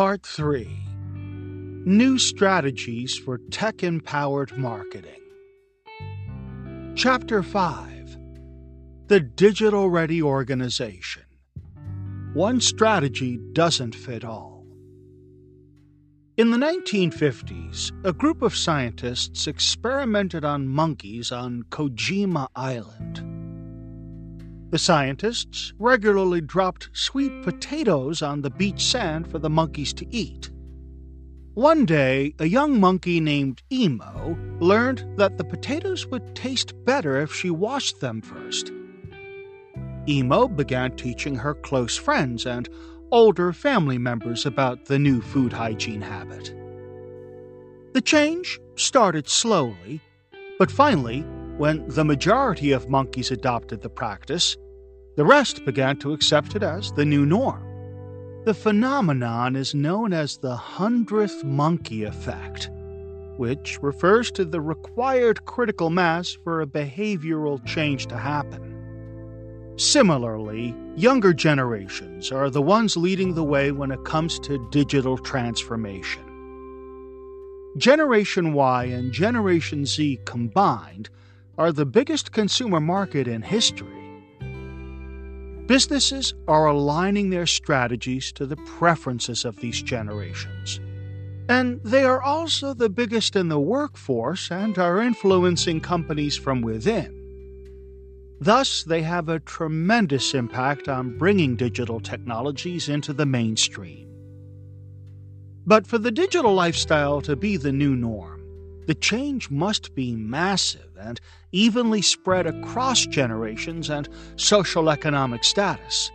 Part 3 New Strategies for Tech Empowered Marketing. Chapter 5 The Digital Ready Organization. One strategy doesn't fit all. In the 1950s, a group of scientists experimented on monkeys on Koshima Island. The scientists regularly dropped sweet potatoes on the beach sand for the monkeys to eat. One day, a young monkey named Imo learned that the potatoes would taste better if she washed them first. Imo began teaching her close friends and older family members about the new food hygiene habit. The change started slowly, but finally, when the majority of monkeys adopted the practice, the rest began to accept it as the new norm. The phenomenon is known as the hundredth monkey effect, which refers to the required critical mass for a behavioral change to happen. Similarly, younger generations are the ones leading the way when it comes to digital transformation. Generation Y and Generation Z combined are the biggest consumer market in history. Businesses are aligning their strategies to the preferences of these generations. And they are also the biggest in the workforce and are influencing companies from within. Thus, they have a tremendous impact on bringing digital technologies into the mainstream. But for the digital lifestyle to be the new norm, the change must be massive and evenly spread across generations and social economic status.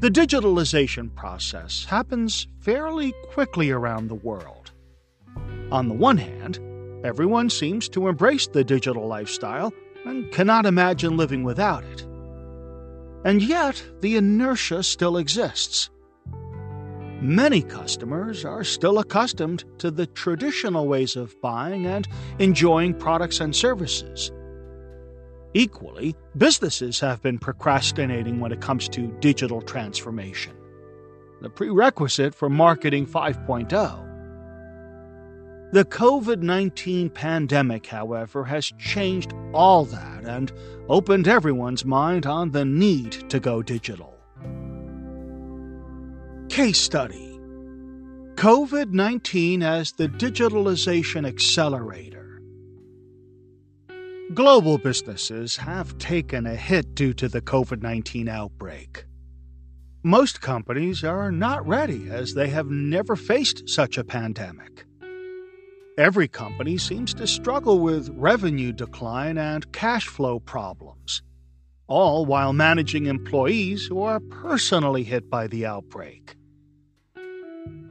The digitalization process happens fairly quickly around the world. On the one hand, everyone seems to embrace the digital lifestyle and cannot imagine living without it. And yet, the inertia still exists. Many customers are still accustomed to the traditional ways of buying and enjoying products and services. Equally, businesses have been procrastinating when it comes to digital transformation, the prerequisite for Marketing 5.0. The COVID 19 pandemic, however, has changed all that and opened everyone's mind on the need to go digital. Case Study COVID 19 as the Digitalization Accelerator. Global businesses have taken a hit due to the COVID 19 outbreak. Most companies are not ready as they have never faced such a pandemic. Every company seems to struggle with revenue decline and cash flow problems, all while managing employees who are personally hit by the outbreak.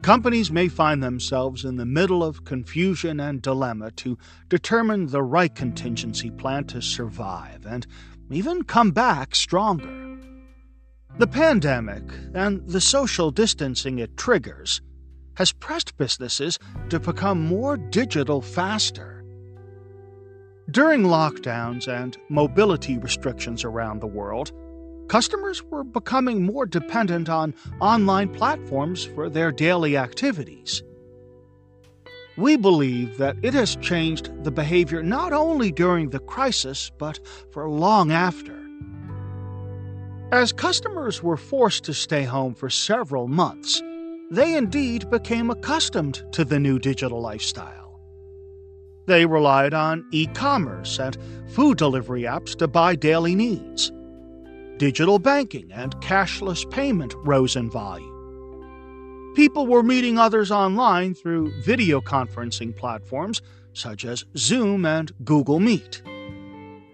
Companies may find themselves in the middle of confusion and dilemma to determine the right contingency plan to survive and even come back stronger. The pandemic and the social distancing it triggers has pressed businesses to become more digital faster. During lockdowns and mobility restrictions around the world, customers were becoming more dependent on online platforms for their daily activities. We believe that it has changed the behavior not only during the crisis, but for long after. As customers were forced to stay home for several months, they indeed became accustomed to the new digital lifestyle. They relied on e commerce and food delivery apps to buy daily needs digital banking and cashless payment rose in volume. People were meeting others online through video conferencing platforms such as Zoom and Google Meet.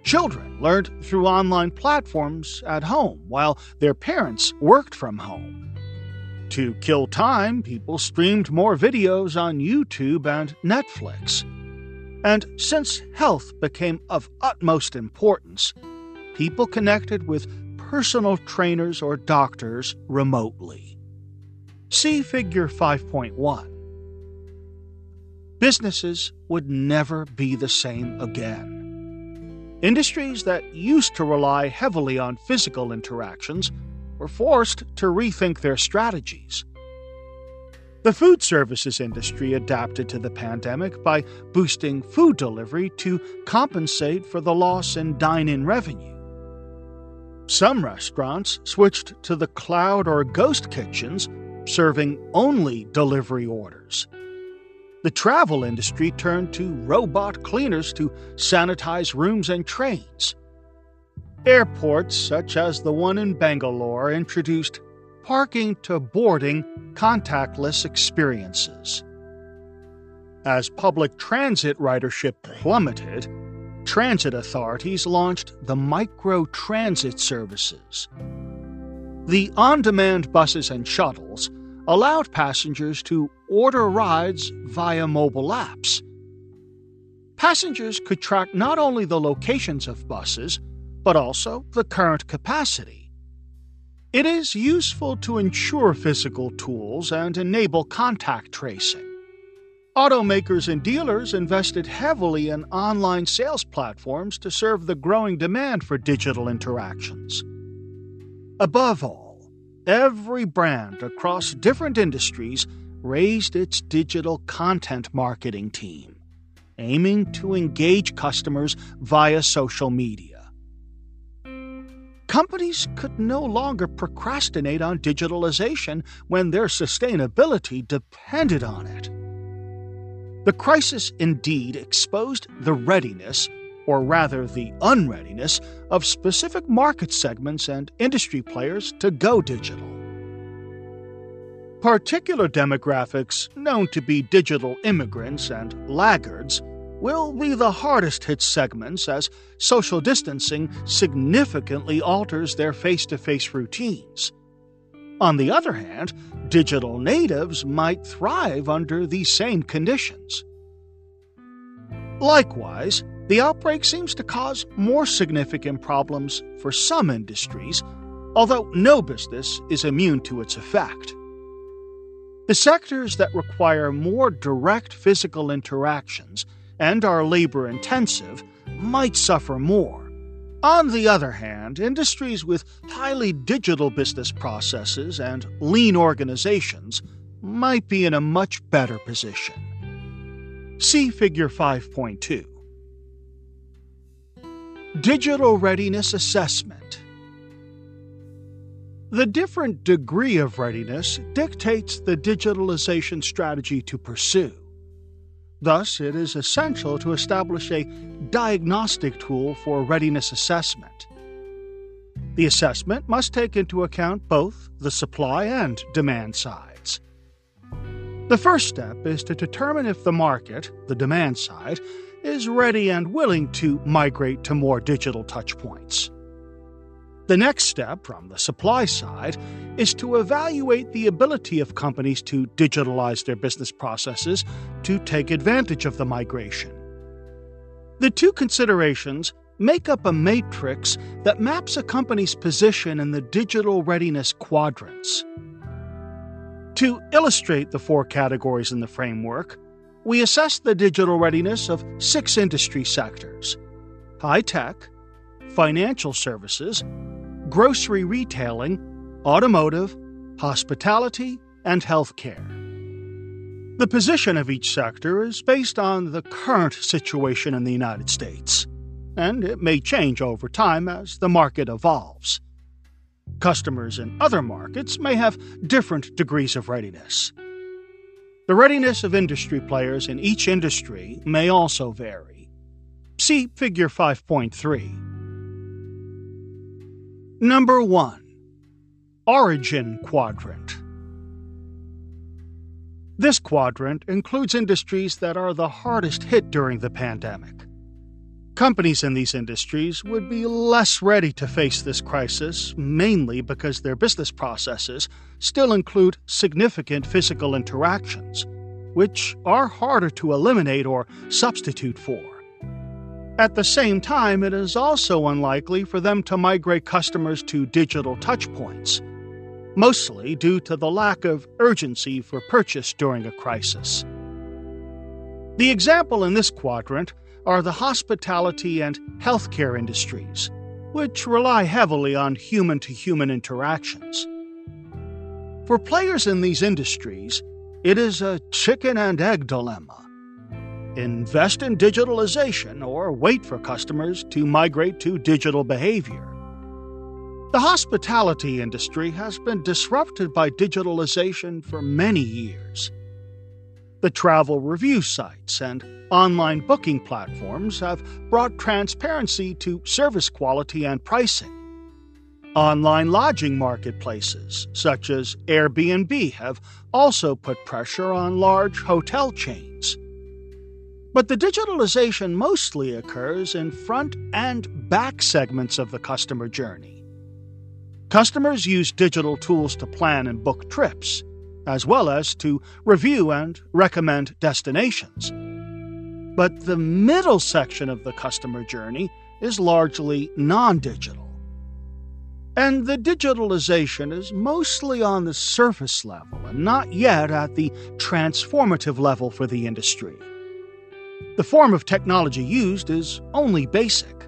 Children learned through online platforms at home while their parents worked from home. To kill time, people streamed more videos on YouTube and Netflix. And since health became of utmost importance, people connected with personal trainers or doctors remotely. See Figure 5.1. Businesses would never be the same again. Industries that used to rely heavily on physical interactions were forced to rethink their strategies. The food services industry adapted to the pandemic by boosting food delivery to compensate for the loss in dine in revenue. Some restaurants switched to the cloud or ghost kitchens, serving only delivery orders. The travel industry turned to robot cleaners to sanitize rooms and trains. Airports, such as the one in Bangalore, introduced parking to boarding contactless experiences. As public transit ridership plummeted, transit authorities launched the micro transit services. The on demand buses and shuttles allowed passengers to order rides via mobile apps. Passengers could track not only the locations of buses, but also the current capacity. It is useful to ensure physical tools and enable contact tracing. Automakers and dealers invested heavily in online sales platforms to serve the growing demand for digital interactions. Above all, every brand across different industries raised its digital content marketing team, aiming to engage customers via social media. Companies could no longer procrastinate on digitalization when their sustainability depended on it. The crisis indeed exposed the readiness, or rather the unreadiness, of specific market segments and industry players to go digital. Particular demographics, known to be digital immigrants and laggards, will be the hardest hit segments as social distancing significantly alters their face to face routines. On the other hand, digital natives might thrive under these same conditions. Likewise, the outbreak seems to cause more significant problems for some industries, although no business is immune to its effect. The sectors that require more direct physical interactions and are labor intensive might suffer more. On the other hand, industries with highly digital business processes and lean organizations might be in a much better position. See Figure 5.2. Digital Readiness Assessment the different degree of readiness dictates the digitalization strategy to pursue. Thus, it is essential to establish a diagnostic tool for readiness assessment. The assessment must take into account both the supply and demand sides. The first step is to determine if the market, the demand side, is ready and willing to migrate to more digital touchpoints. The next step from the supply side is to evaluate the ability of companies to digitalize their business processes to take advantage of the migration. The two considerations make up a matrix that maps a company's position in the digital readiness quadrants. To illustrate the four categories in the framework, we assess the digital readiness of six industry sectors high tech, financial services, grocery retailing, automotive, hospitality, and healthcare. The position of each sector is based on the current situation in the United States, and it may change over time as the market evolves. Customers in other markets may have different degrees of readiness. The readiness of industry players in each industry may also vary. See Figure 5.3. Number 1 Origin Quadrant. This quadrant includes industries that are the hardest hit during the pandemic. Companies in these industries would be less ready to face this crisis, mainly because their business processes still include significant physical interactions, which are harder to eliminate or substitute for. At the same time, it is also unlikely for them to migrate customers to digital touchpoints, mostly due to the lack of urgency for purchase during a crisis. The example in this quadrant are the hospitality and healthcare industries, which rely heavily on human to human interactions. For players in these industries, it is a chicken and egg dilemma. Invest in digitalization or wait for customers to migrate to digital behavior. The hospitality industry has been disrupted by digitalization for many years. The travel review sites and online booking platforms have brought transparency to service quality and pricing. Online lodging marketplaces, such as Airbnb, have also put pressure on large hotel chains. But the digitalization mostly occurs in front and back segments of the customer journey. Customers use digital tools to plan and book trips as well as to review and recommend destinations. But the middle section of the customer journey is largely non digital. And the digitalization is mostly on the surface level and not yet at the transformative level for the industry. The form of technology used is only basic,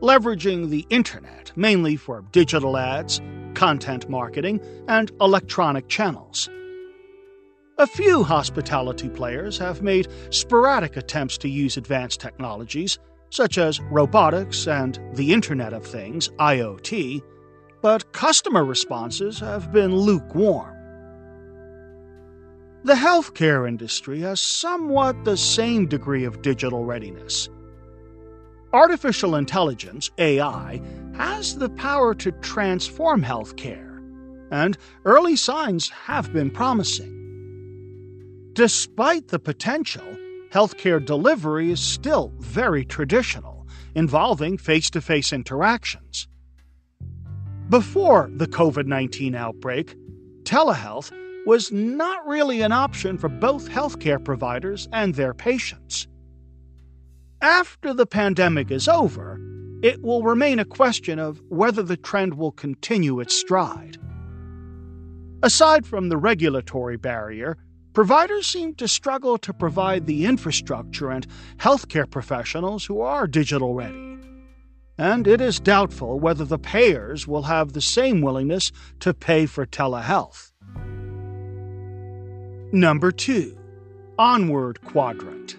leveraging the internet mainly for digital ads, content marketing, and electronic channels. A few hospitality players have made sporadic attempts to use advanced technologies, such as robotics and the Internet of Things, IoT, but customer responses have been lukewarm. The healthcare industry has somewhat the same degree of digital readiness. Artificial intelligence, AI, has the power to transform healthcare, and early signs have been promising. Despite the potential, healthcare delivery is still very traditional, involving face to face interactions. Before the COVID 19 outbreak, telehealth was not really an option for both healthcare providers and their patients. After the pandemic is over, it will remain a question of whether the trend will continue its stride. Aside from the regulatory barrier, providers seem to struggle to provide the infrastructure and healthcare professionals who are digital ready. And it is doubtful whether the payers will have the same willingness to pay for telehealth. Number 2. Onward Quadrant.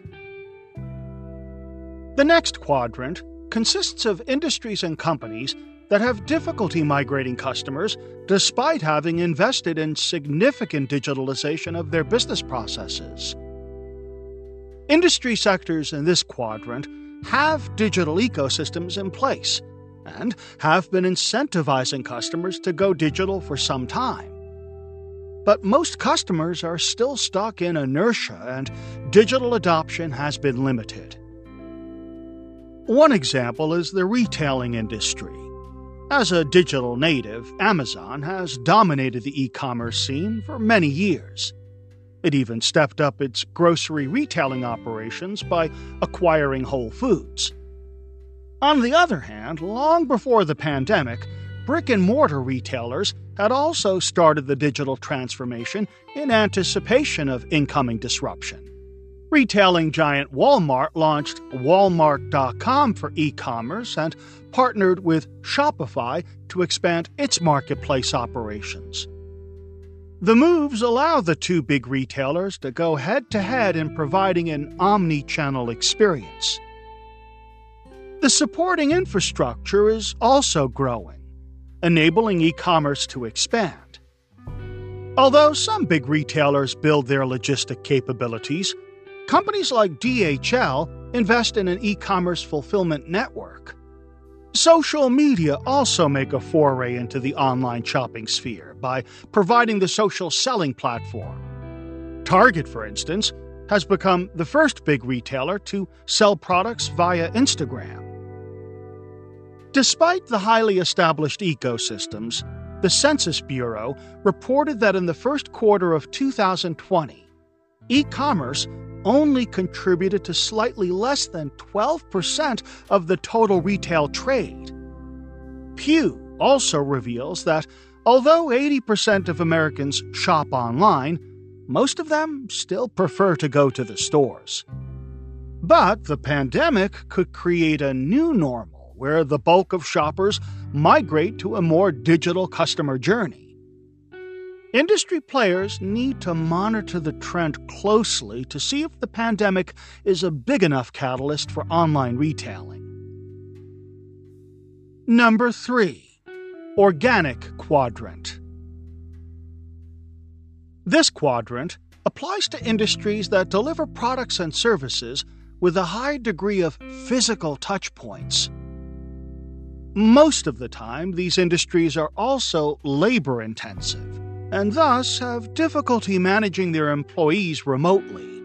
The next quadrant consists of industries and companies that have difficulty migrating customers despite having invested in significant digitalization of their business processes. Industry sectors in this quadrant have digital ecosystems in place and have been incentivizing customers to go digital for some time. But most customers are still stuck in inertia and digital adoption has been limited. One example is the retailing industry. As a digital native, Amazon has dominated the e commerce scene for many years. It even stepped up its grocery retailing operations by acquiring Whole Foods. On the other hand, long before the pandemic, brick and mortar retailers had also started the digital transformation in anticipation of incoming disruption. Retailing giant Walmart launched Walmart.com for e commerce and partnered with Shopify to expand its marketplace operations. The moves allow the two big retailers to go head to head in providing an omni channel experience. The supporting infrastructure is also growing, enabling e commerce to expand. Although some big retailers build their logistic capabilities, companies like DHL invest in an e commerce fulfillment network. Social media also make a foray into the online shopping sphere by providing the social selling platform. Target, for instance, has become the first big retailer to sell products via Instagram. Despite the highly established ecosystems, the Census Bureau reported that in the first quarter of 2020, e commerce only contributed to slightly less than 12% of the total retail trade. Pew also reveals that although 80% of Americans shop online, most of them still prefer to go to the stores. But the pandemic could create a new normal where the bulk of shoppers migrate to a more digital customer journey. Industry players need to monitor the trend closely to see if the pandemic is a big enough catalyst for online retailing. Number 3 Organic Quadrant This quadrant applies to industries that deliver products and services with a high degree of physical touchpoints. Most of the time, these industries are also labor intensive and thus have difficulty managing their employees remotely.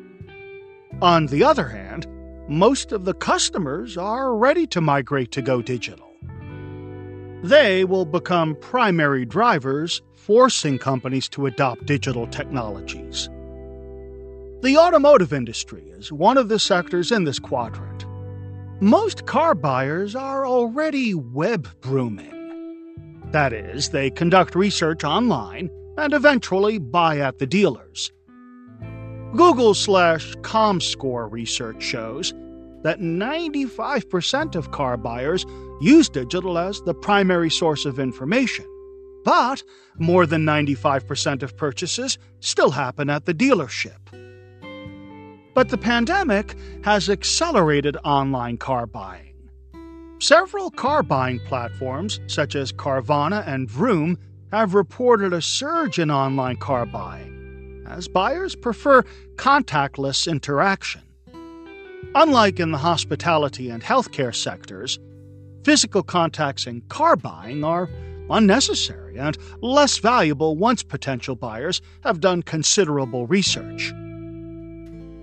On the other hand, most of the customers are ready to migrate to go digital. They will become primary drivers, forcing companies to adopt digital technologies. The automotive industry is one of the sectors in this quadrant. Most car buyers are already web brooming. That is, they conduct research online and eventually buy at the dealers. Google slash ComScore research shows that 95% of car buyers use digital as the primary source of information. But more than 95% of purchases still happen at the dealership. But the pandemic has accelerated online car buying. Several car buying platforms, such as Carvana and Vroom, have reported a surge in online car buying, as buyers prefer contactless interaction. Unlike in the hospitality and healthcare sectors, physical contacts in car buying are unnecessary and less valuable once potential buyers have done considerable research.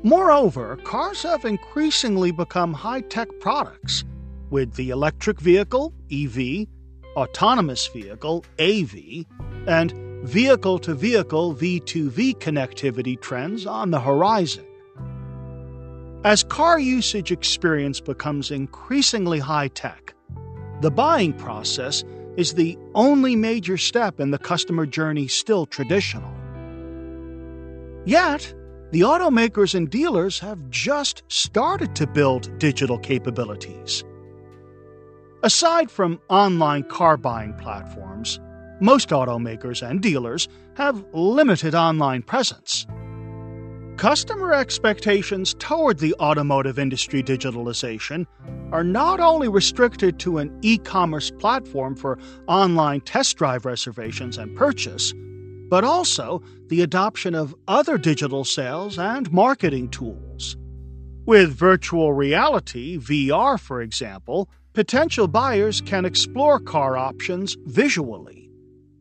Moreover, cars have increasingly become high tech products, with the electric vehicle, EV, autonomous vehicle, AV, and vehicle to vehicle V2V connectivity trends on the horizon. As car usage experience becomes increasingly high tech, the buying process is the only major step in the customer journey still traditional. Yet, the automakers and dealers have just started to build digital capabilities. Aside from online car buying platforms, most automakers and dealers have limited online presence. Customer expectations toward the automotive industry digitalization are not only restricted to an e commerce platform for online test drive reservations and purchase, but also the adoption of other digital sales and marketing tools. With virtual reality, VR for example, potential buyers can explore car options visually.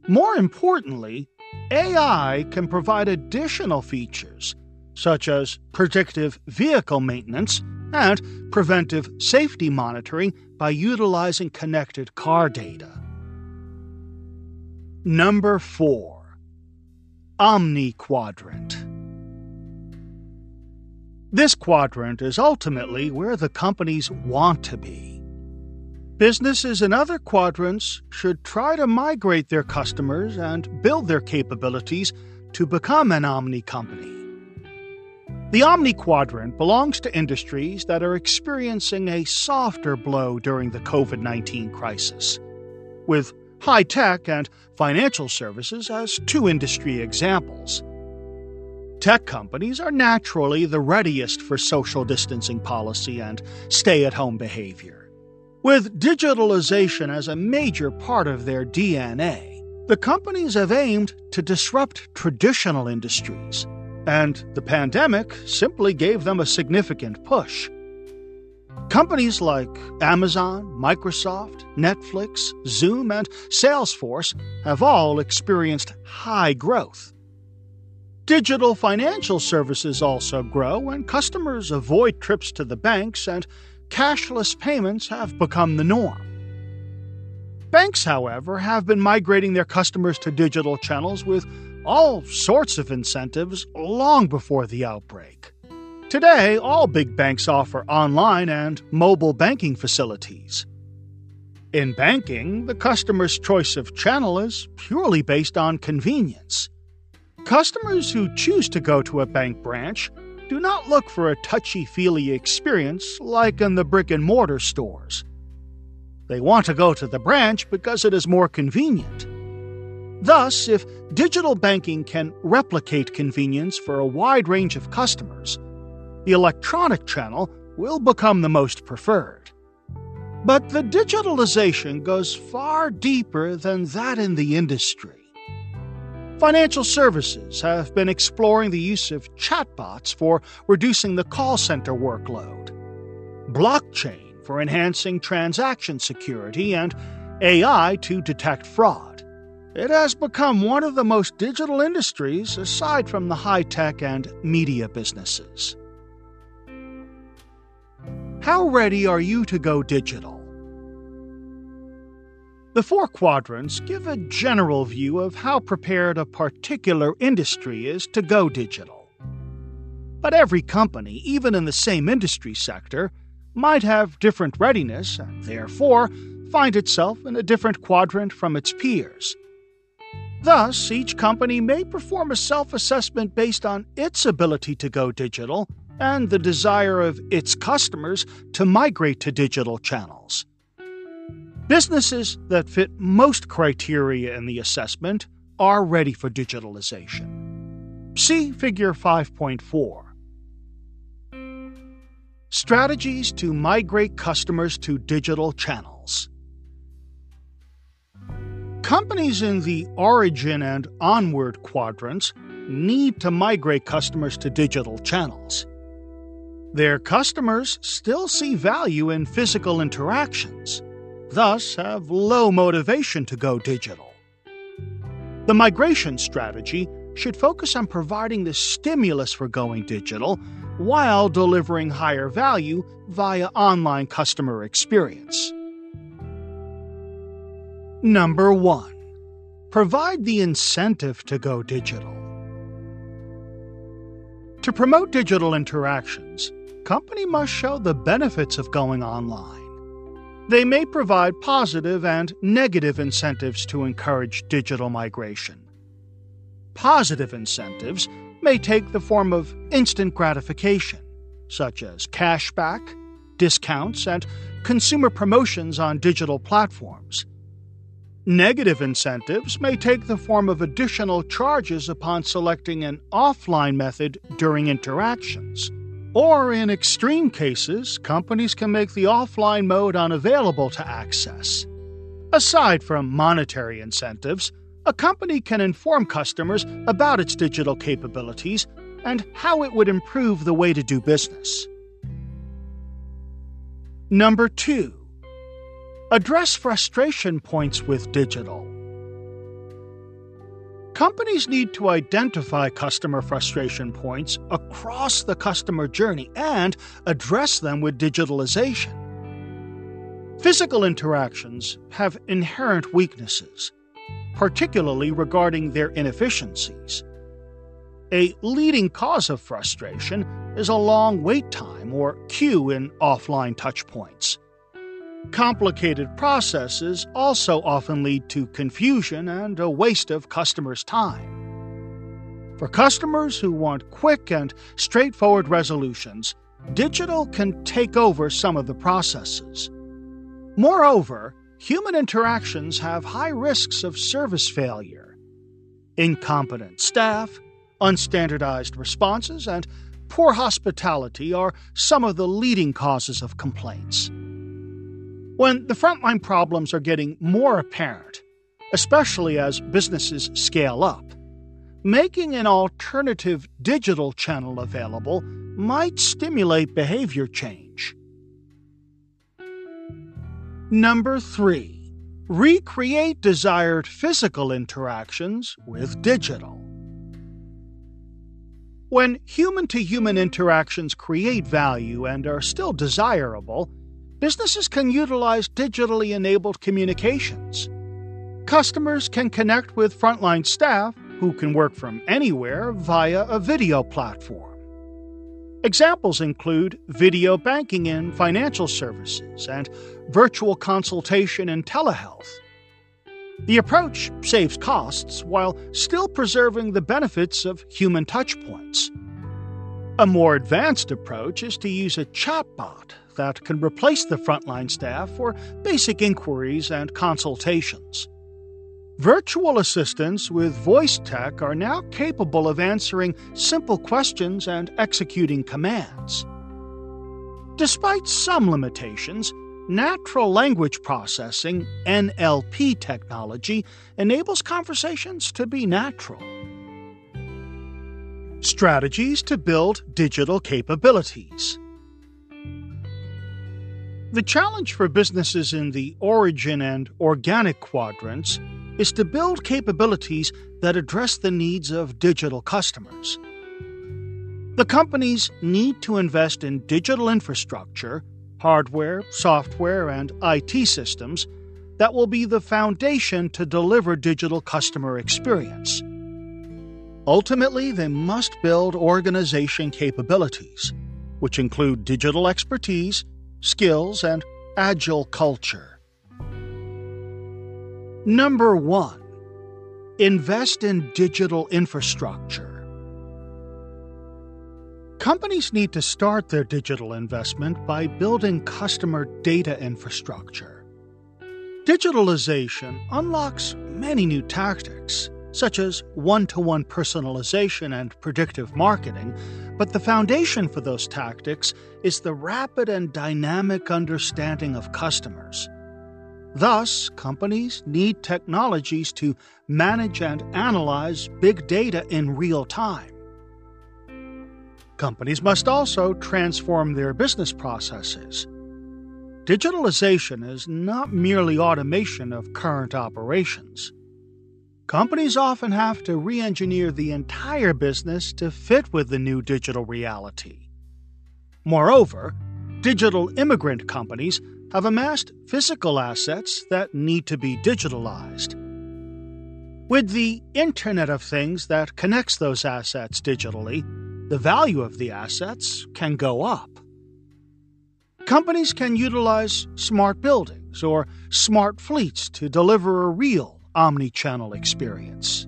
More importantly, AI can provide additional features, such as predictive vehicle maintenance and preventive safety monitoring by utilizing connected car data. Number 4 Omni Quadrant. This quadrant is ultimately where the companies want to be. Businesses in other quadrants should try to migrate their customers and build their capabilities to become an Omni company. The Omni Quadrant belongs to industries that are experiencing a softer blow during the COVID 19 crisis, with high tech and financial services as two industry examples. Tech companies are naturally the readiest for social distancing policy and stay at home behavior. With digitalization as a major part of their DNA, the companies have aimed to disrupt traditional industries, and the pandemic simply gave them a significant push. Companies like Amazon, Microsoft, Netflix, Zoom, and Salesforce have all experienced high growth. Digital financial services also grow, and customers avoid trips to the banks, and cashless payments have become the norm. Banks, however, have been migrating their customers to digital channels with all sorts of incentives long before the outbreak. Today, all big banks offer online and mobile banking facilities. In banking, the customer's choice of channel is purely based on convenience. Customers who choose to go to a bank branch do not look for a touchy feely experience like in the brick and mortar stores. They want to go to the branch because it is more convenient. Thus, if digital banking can replicate convenience for a wide range of customers, the electronic channel will become the most preferred. But the digitalization goes far deeper than that in the industry. Financial services have been exploring the use of chatbots for reducing the call center workload, blockchain for enhancing transaction security, and AI to detect fraud. It has become one of the most digital industries aside from the high tech and media businesses. How ready are you to go digital? The four quadrants give a general view of how prepared a particular industry is to go digital. But every company, even in the same industry sector, might have different readiness and therefore find itself in a different quadrant from its peers. Thus, each company may perform a self assessment based on its ability to go digital and the desire of its customers to migrate to digital channels. Businesses that fit most criteria in the assessment are ready for digitalization. See Figure 5.4. Strategies to migrate customers to digital channels. Companies in the origin and onward quadrants need to migrate customers to digital channels. Their customers still see value in physical interactions thus have low motivation to go digital. The migration strategy should focus on providing the stimulus for going digital while delivering higher value via online customer experience. Number 1. Provide the incentive to go digital. To promote digital interactions, company must show the benefits of going online. They may provide positive and negative incentives to encourage digital migration. Positive incentives may take the form of instant gratification, such as cashback, discounts, and consumer promotions on digital platforms. Negative incentives may take the form of additional charges upon selecting an offline method during interactions. Or, in extreme cases, companies can make the offline mode unavailable to access. Aside from monetary incentives, a company can inform customers about its digital capabilities and how it would improve the way to do business. Number 2. Address frustration points with digital. Companies need to identify customer frustration points across the customer journey and address them with digitalization. Physical interactions have inherent weaknesses, particularly regarding their inefficiencies. A leading cause of frustration is a long wait time or queue in offline touchpoints. Complicated processes also often lead to confusion and a waste of customers' time. For customers who want quick and straightforward resolutions, digital can take over some of the processes. Moreover, human interactions have high risks of service failure. Incompetent staff, unstandardized responses, and poor hospitality are some of the leading causes of complaints. When the frontline problems are getting more apparent, especially as businesses scale up, making an alternative digital channel available might stimulate behavior change. Number 3. Recreate desired physical interactions with digital. When human to human interactions create value and are still desirable, businesses can utilize digitally enabled communications. Customers can connect with frontline staff who can work from anywhere via a video platform. Examples include video banking in financial services and virtual consultation in telehealth. The approach saves costs while still preserving the benefits of human touchpoints. A more advanced approach is to use a chatbot that can replace the frontline staff for basic inquiries and consultations. Virtual assistants with voice tech are now capable of answering simple questions and executing commands. Despite some limitations, natural language processing NLP technology enables conversations to be natural. Strategies to build digital capabilities. The challenge for businesses in the origin and organic quadrants is to build capabilities that address the needs of digital customers. The companies need to invest in digital infrastructure, hardware, software, and IT systems that will be the foundation to deliver digital customer experience. Ultimately, they must build organization capabilities, which include digital expertise, skills, and agile culture. Number 1. Invest in digital infrastructure. Companies need to start their digital investment by building customer data infrastructure. Digitalization unlocks many new tactics, such as one to one personalization and predictive marketing, but the foundation for those tactics is the rapid and dynamic understanding of customers. Thus, companies need technologies to manage and analyze big data in real time. Companies must also transform their business processes. Digitalization is not merely automation of current operations. Companies often have to re engineer the entire business to fit with the new digital reality. Moreover, digital immigrant companies have amassed physical assets that need to be digitalized. With the Internet of Things that connects those assets digitally, the value of the assets can go up. Companies can utilize smart buildings or smart fleets to deliver a real omni channel experience.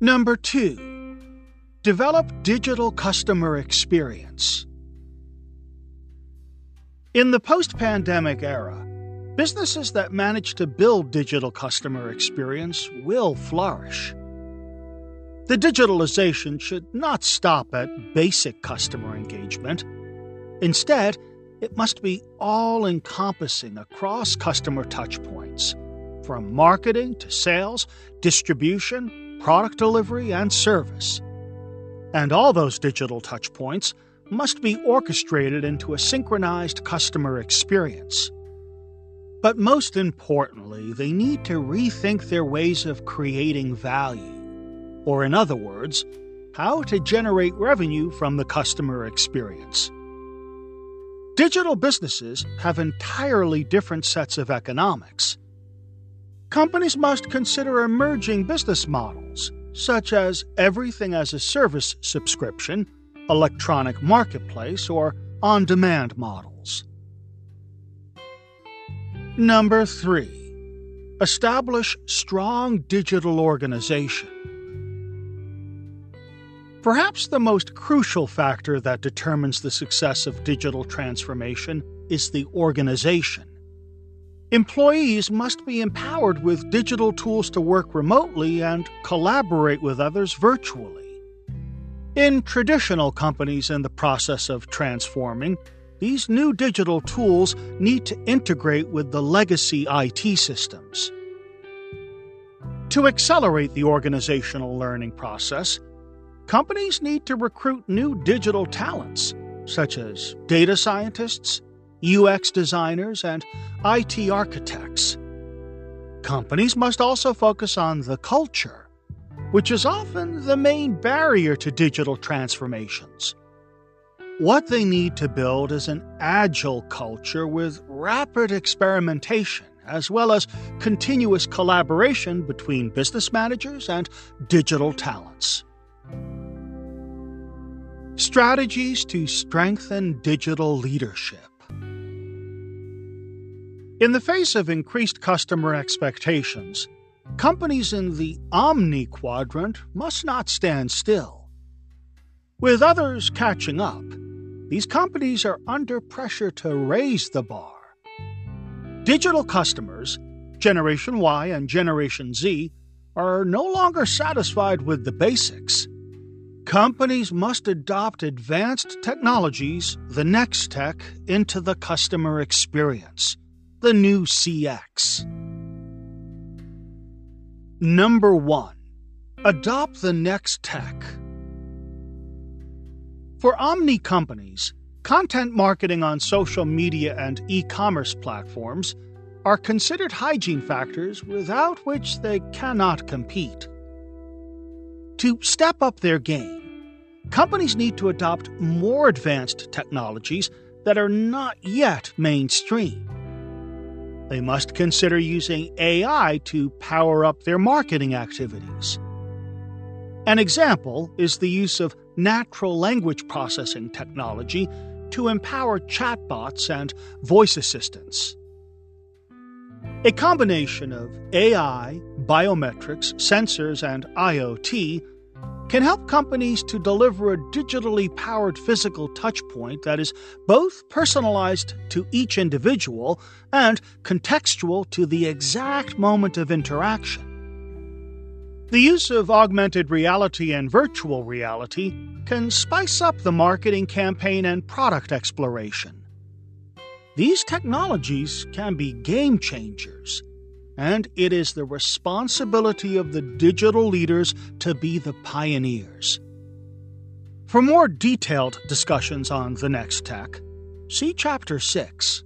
Number two, develop digital customer experience. In the post pandemic era, businesses that manage to build digital customer experience will flourish. The digitalization should not stop at basic customer engagement. Instead, it must be all encompassing across customer touchpoints, from marketing to sales, distribution, product delivery, and service. And all those digital touchpoints must be orchestrated into a synchronized customer experience. But most importantly, they need to rethink their ways of creating value, or in other words, how to generate revenue from the customer experience. Digital businesses have entirely different sets of economics. Companies must consider emerging business models, such as everything as a service subscription electronic marketplace, or on demand models. Number 3. Establish strong digital organization. Perhaps the most crucial factor that determines the success of digital transformation is the organization. Employees must be empowered with digital tools to work remotely and collaborate with others virtually. In traditional companies in the process of transforming, these new digital tools need to integrate with the legacy IT systems. To accelerate the organizational learning process, companies need to recruit new digital talents, such as data scientists, UX designers, and IT architects. Companies must also focus on the culture which is often the main barrier to digital transformations. What they need to build is an agile culture with rapid experimentation, as well as continuous collaboration between business managers and digital talents. Strategies to strengthen digital leadership. In the face of increased customer expectations, companies in the Omni quadrant must not stand still. With others catching up, these companies are under pressure to raise the bar. Digital customers Generation Y and Generation Z are no longer satisfied with the basics. Companies must adopt advanced technologies, the next tech, into the customer experience, the new CX. Number 1. Adopt the next tech. For omni companies, content marketing on social media and e commerce platforms are considered hygiene factors without which they cannot compete. To step up their game, companies need to adopt more advanced technologies that are not yet mainstream. They must consider using AI to power up their marketing activities. An example is the use of natural language processing technology to empower chatbots and voice assistants. A combination of AI, biometrics, sensors, and IoT can help companies to deliver a digitally powered physical touchpoint that is both personalized to each individual and contextual to the exact moment of interaction. The use of augmented reality and virtual reality can spice up the marketing campaign and product exploration. These technologies can be game changers, and it is the responsibility of the digital leaders to be the pioneers. For more detailed discussions on the next tech, see Chapter 6.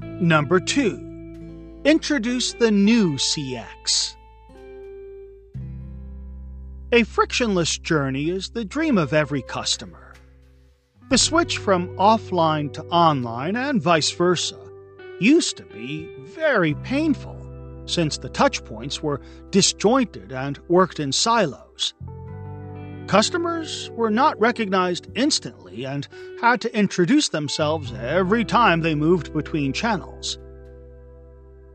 Number 2. Introduce the new CX. A frictionless journey is the dream of every customer. The switch from offline to online and vice versa used to be very painful since the touchpoints were disjointed and worked in silos. Customers were not recognized instantly and had to introduce themselves every time they moved between channels.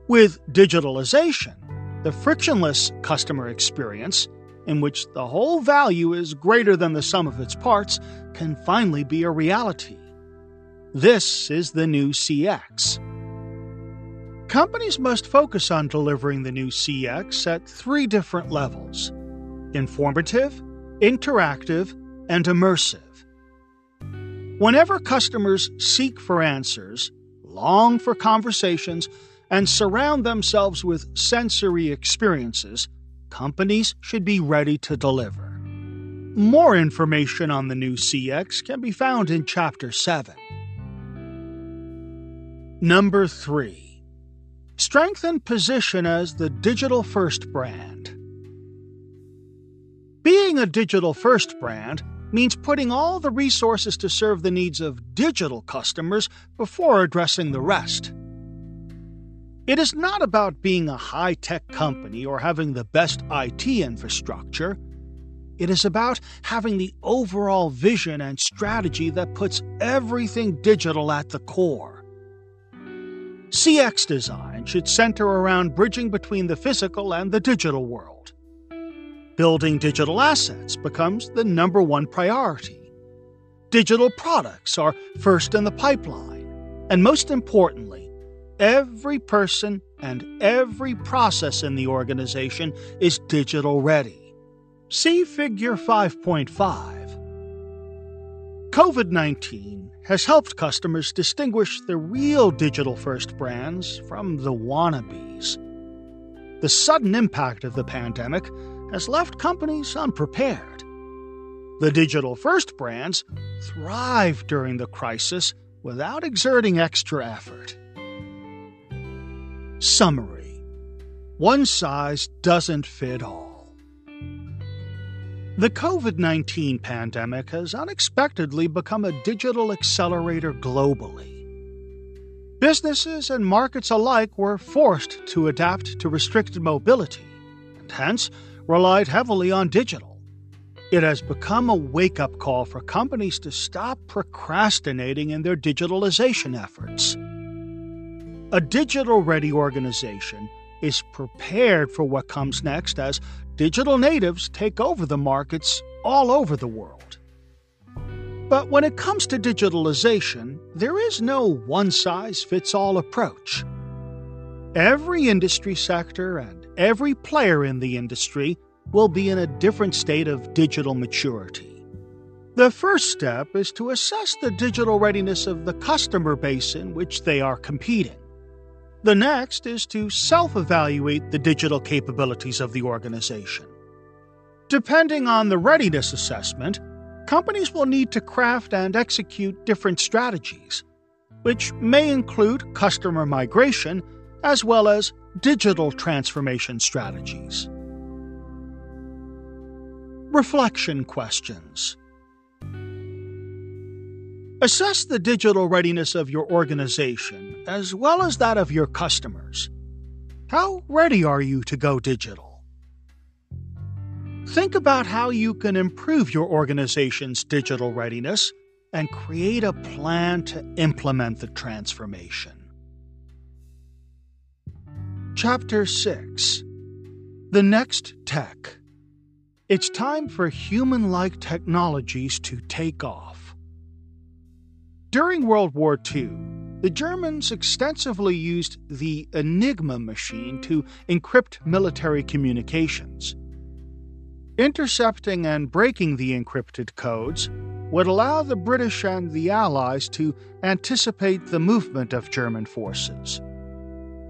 With digitalization, the frictionless customer experience in which the whole value is greater than the sum of its parts, can finally be a reality. This is the new CX. Companies must focus on delivering the new CX at three different levels informative, interactive, and immersive. Whenever customers seek for answers, long for conversations, and surround themselves with sensory experiences, companies should be ready to deliver. More information on the new CX can be found in Chapter 7. Number 3. Strengthen position as the digital first brand. Being a digital first brand means putting all the resources to serve the needs of digital customers before addressing the rest. It is not about being a high tech company or having the best IT infrastructure. It is about having the overall vision and strategy that puts everything digital at the core. CX design should center around bridging between the physical and the digital world. Building digital assets becomes the number one priority. Digital products are first in the pipeline. And most importantly, Every person and every process in the organization is digital ready. See Figure 5.5. COVID 19 has helped customers distinguish the real digital first brands from the wannabes. The sudden impact of the pandemic has left companies unprepared. The digital first brands thrived during the crisis without exerting extra effort. Summary One size doesn't fit all. The COVID 19 pandemic has unexpectedly become a digital accelerator globally. Businesses and markets alike were forced to adapt to restricted mobility and hence relied heavily on digital. It has become a wake up call for companies to stop procrastinating in their digitalization efforts. A digital ready organization is prepared for what comes next as digital natives take over the markets all over the world. But when it comes to digitalization, there is no one size fits all approach. Every industry sector and every player in the industry will be in a different state of digital maturity. The first step is to assess the digital readiness of the customer base in which they are competing. The next is to self evaluate the digital capabilities of the organization. Depending on the readiness assessment, companies will need to craft and execute different strategies, which may include customer migration as well as digital transformation strategies. Reflection questions. Assess the digital readiness of your organization as well as that of your customers. How ready are you to go digital? Think about how you can improve your organization's digital readiness and create a plan to implement the transformation. Chapter 6 The Next Tech It's time for human like technologies to take off. During World War II, the Germans extensively used the Enigma machine to encrypt military communications. Intercepting and breaking the encrypted codes would allow the British and the Allies to anticipate the movement of German forces.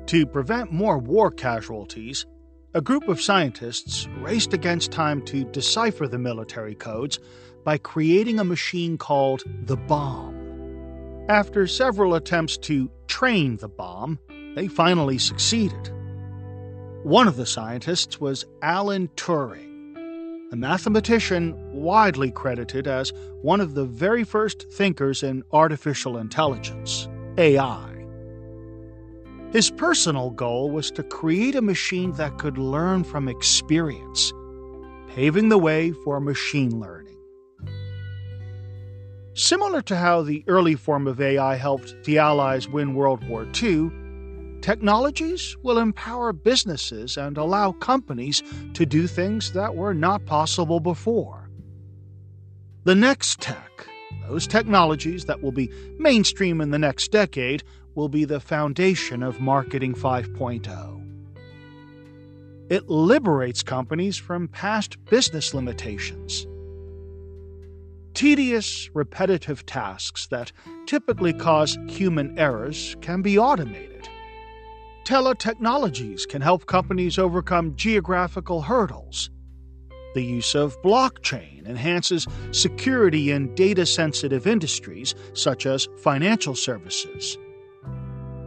To prevent more war casualties, a group of scientists raced against time to decipher the military codes by creating a machine called the Bombe. After several attempts to train the Bombe, they finally succeeded. One of the scientists was Alan Turing, a mathematician widely credited as one of the very first thinkers in artificial intelligence, AI. His personal goal was to create a machine that could learn from experience, paving the way for machine learning. Similar to how the early form of AI helped the Allies win World War II, technologies will empower businesses and allow companies to do things that were not possible before. The next tech, those technologies that will be mainstream in the next decade, will be the foundation of Marketing 5.0. It liberates companies from past business limitations Tedious, repetitive tasks that typically cause human errors can be automated. Teletechnologies can help companies overcome geographical hurdles. The use of blockchain enhances security in data sensitive industries such as financial services.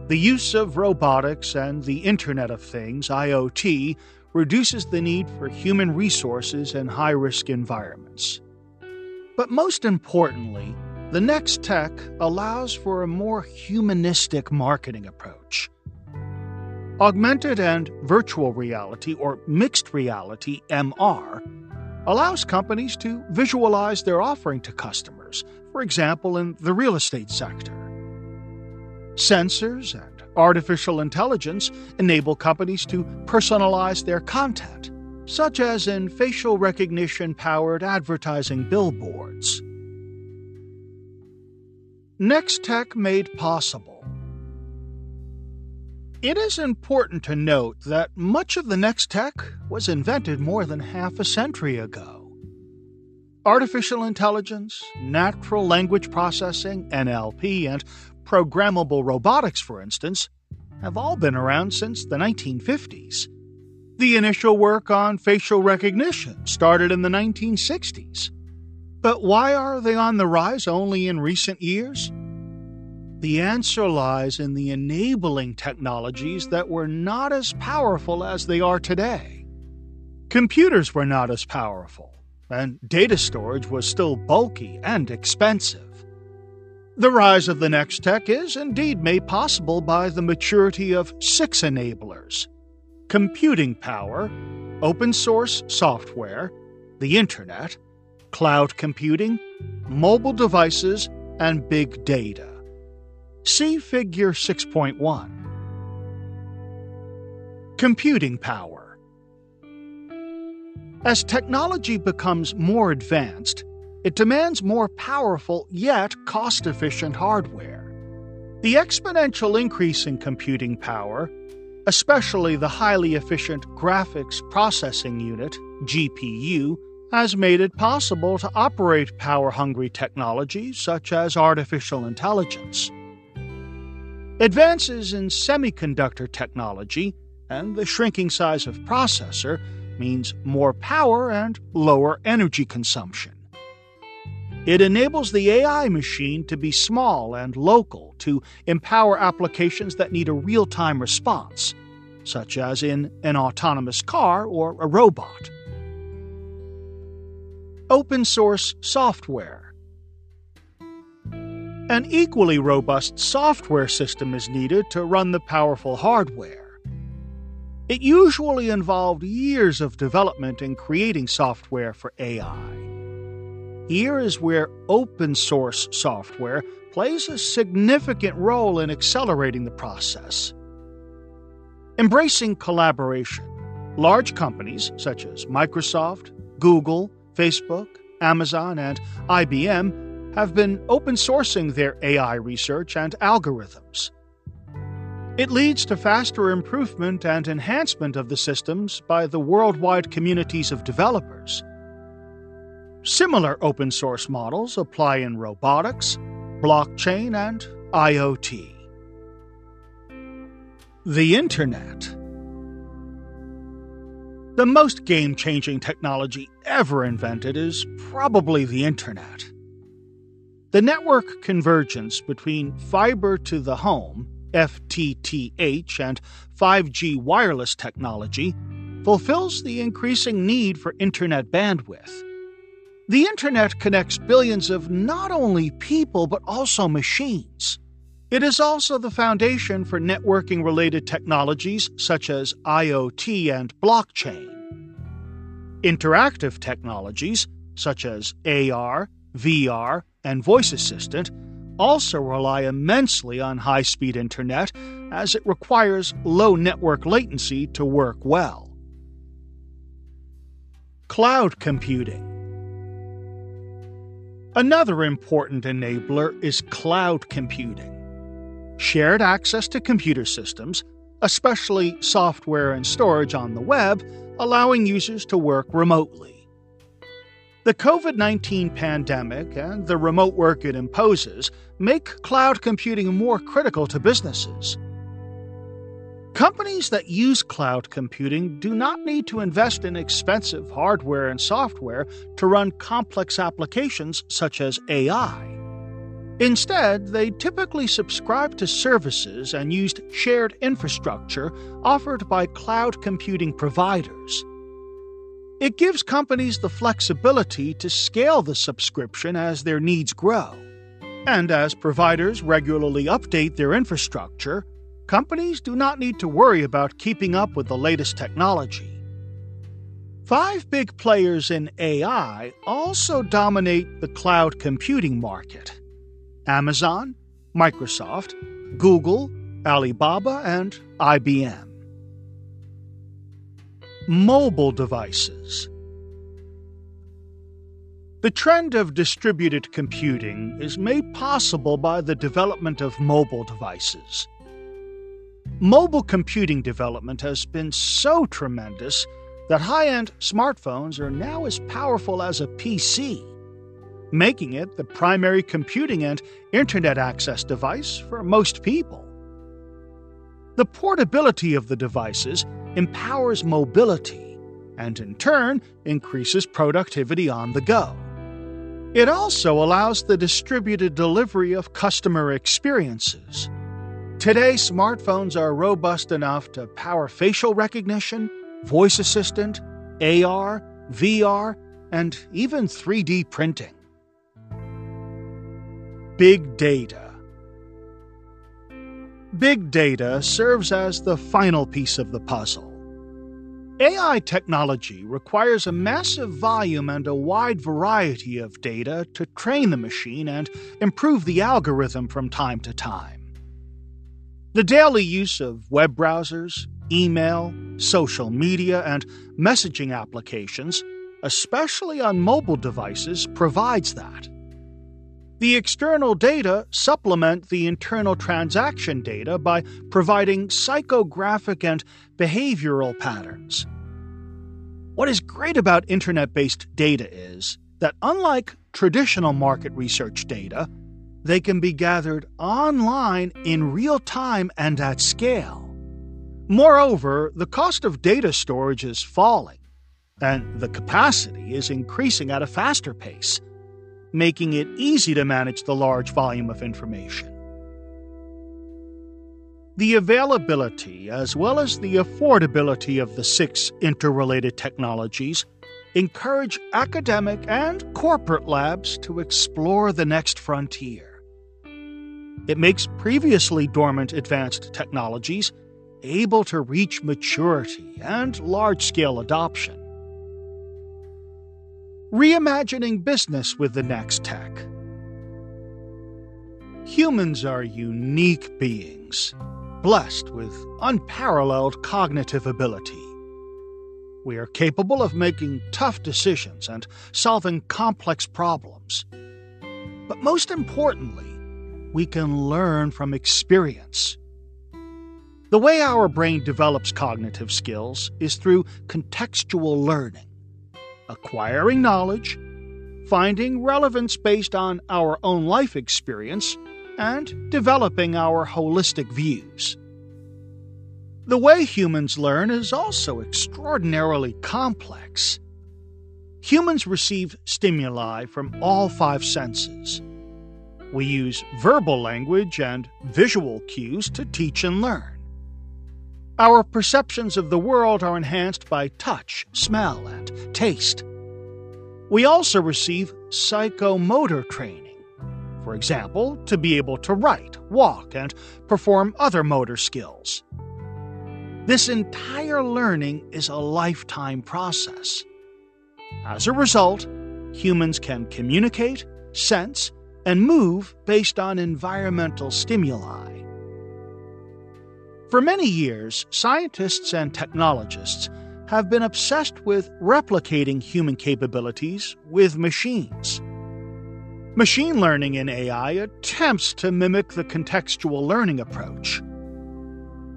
The use of robotics and the Internet of Things, IoT, reduces the need for human resources in high risk environments. But most importantly, the next tech allows for a more humanistic marketing approach. Augmented and virtual reality, or mixed reality MR, allows companies to visualize their offering to customers, for example, in the real estate sector. Sensors and artificial intelligence enable companies to personalize their content such as in facial recognition powered advertising billboards. Next Tech made possible. It is important to note that much of the Next Tech was invented more than half a century ago. Artificial intelligence, natural language processing, NLP, and programmable robotics, for instance, have all been around since the 1950s. The initial work on facial recognition started in the 1960s. But why are they on the rise only in recent years? The answer lies in the enabling technologies that were not as powerful as they are today. Computers were not as powerful, and data storage was still bulky and expensive. The rise of the next tech is indeed made possible by the maturity of six enablers computing power, open source software, the Internet, cloud computing, mobile devices, and big data. See Figure 6.1. Computing power. As technology becomes more advanced, it demands more powerful yet cost efficient hardware. The exponential increase in computing power especially the highly efficient Graphics Processing Unit, GPU, has made it possible to operate power hungry technologies such as artificial intelligence. Advances in semiconductor technology and the shrinking size of processor means more power and lower energy consumption. It enables the AI machine to be small and local to empower applications that need a real time response, such as in an autonomous car or a robot. Open source software. An equally robust software system is needed to run the powerful hardware. It usually involved years of development in creating software for AI. Here is where open source software plays a significant role in accelerating the process. Embracing collaboration, large companies such as Microsoft, Google, Facebook, Amazon, and IBM have been open sourcing their AI research and algorithms. It leads to faster improvement and enhancement of the systems by the worldwide communities of developers. Similar open source models apply in robotics, blockchain, and IoT. The Internet. The most game changing technology ever invented is probably the Internet. The network convergence between fiber to the home, FTTH, and 5G wireless technology fulfills the increasing need for Internet bandwidth. The Internet connects billions of not only people but also machines. It is also the foundation for networking related technologies such as IoT and blockchain. Interactive technologies such as AR, VR, and voice assistant also rely immensely on high speed internet as it requires low network latency to work well. Cloud computing. Another important enabler is cloud computing shared access to computer systems, especially software and storage on the web, allowing users to work remotely. The COVID 19 pandemic and the remote work it imposes make cloud computing more critical to businesses. Companies that use cloud computing do not need to invest in expensive hardware and software to run complex applications such as AI. Instead, they typically subscribe to services and used shared infrastructure offered by cloud computing providers. It gives companies the flexibility to scale the subscription as their needs grow. And as providers regularly update their infrastructure, companies do not need to worry about keeping up with the latest technology. Five big players in AI also dominate the cloud computing market. Amazon, Microsoft, Google, Alibaba, and IBM. Mobile devices. The trend of distributed computing is made possible by the development of mobile devices. Mobile computing development has been so tremendous that high end smartphones are now as powerful as a PC making it the primary computing and internet access device for most people. The portability of the devices empowers mobility and, in turn, increases productivity on the go. It also allows the distributed delivery of customer experiences. Today, smartphones are robust enough to power facial recognition, voice assistant, AR, VR, and even 3D printing. Big Data Big data serves as the final piece of the puzzle. AI technology requires a massive volume and a wide variety of data to train the machine and improve the algorithm from time to time. The daily use of web browsers, email, social media, and messaging applications, especially on mobile devices, provides that. The external data supplement the internal transaction data by providing psychographic and behavioral patterns. What is great about internet based data is that, unlike traditional market research data, they can be gathered online in real time and at scale. Moreover, the cost of data storage is falling, and the capacity is increasing at a faster pace making it easy to manage the large volume of information. The availability as well as the affordability of the six interrelated technologies encourage academic and corporate labs to explore the next frontier. It makes previously dormant advanced technologies able to reach maturity and large scale adoption reimagining business with the next tech. Humans are unique beings, blessed with unparalleled cognitive ability. We are capable of making tough decisions and solving complex problems. But most importantly, we can learn from experience. The way our brain develops cognitive skills is through contextual learning acquiring knowledge, finding relevance based on our own life experience, and developing our holistic views. The way humans learn is also extraordinarily complex. Humans receive stimuli from all five senses. We use verbal language and visual cues to teach and learn. Our perceptions of the world are enhanced by touch, smell, and taste. We also receive psychomotor training, for example, to be able to write, walk, and perform other motor skills. This entire learning is a lifetime process. As a result, humans can communicate, sense, and move based on environmental stimuli. For many years, scientists and technologists have been obsessed with replicating human capabilities with machines. Machine learning in AI attempts to mimic the contextual learning approach.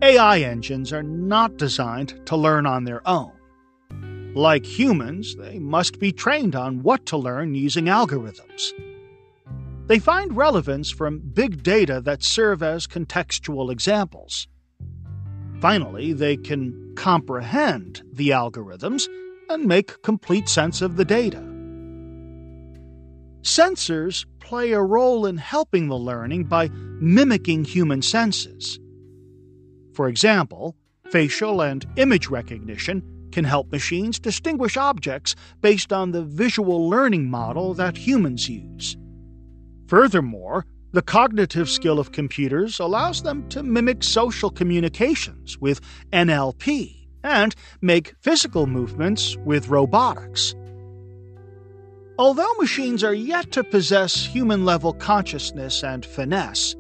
AI engines are not designed to learn on their own. Like humans, they must be trained on what to learn using algorithms. They find relevance from big data that serve as contextual examples. Finally, they can comprehend the algorithms and make complete sense of the data. Sensors play a role in helping the learning by mimicking human senses. For example, facial and image recognition can help machines distinguish objects based on the visual learning model that humans use. Furthermore, the cognitive skill of computers allows them to mimic social communications with NLP and make physical movements with robotics. Although machines are yet to possess human level consciousness and finesse,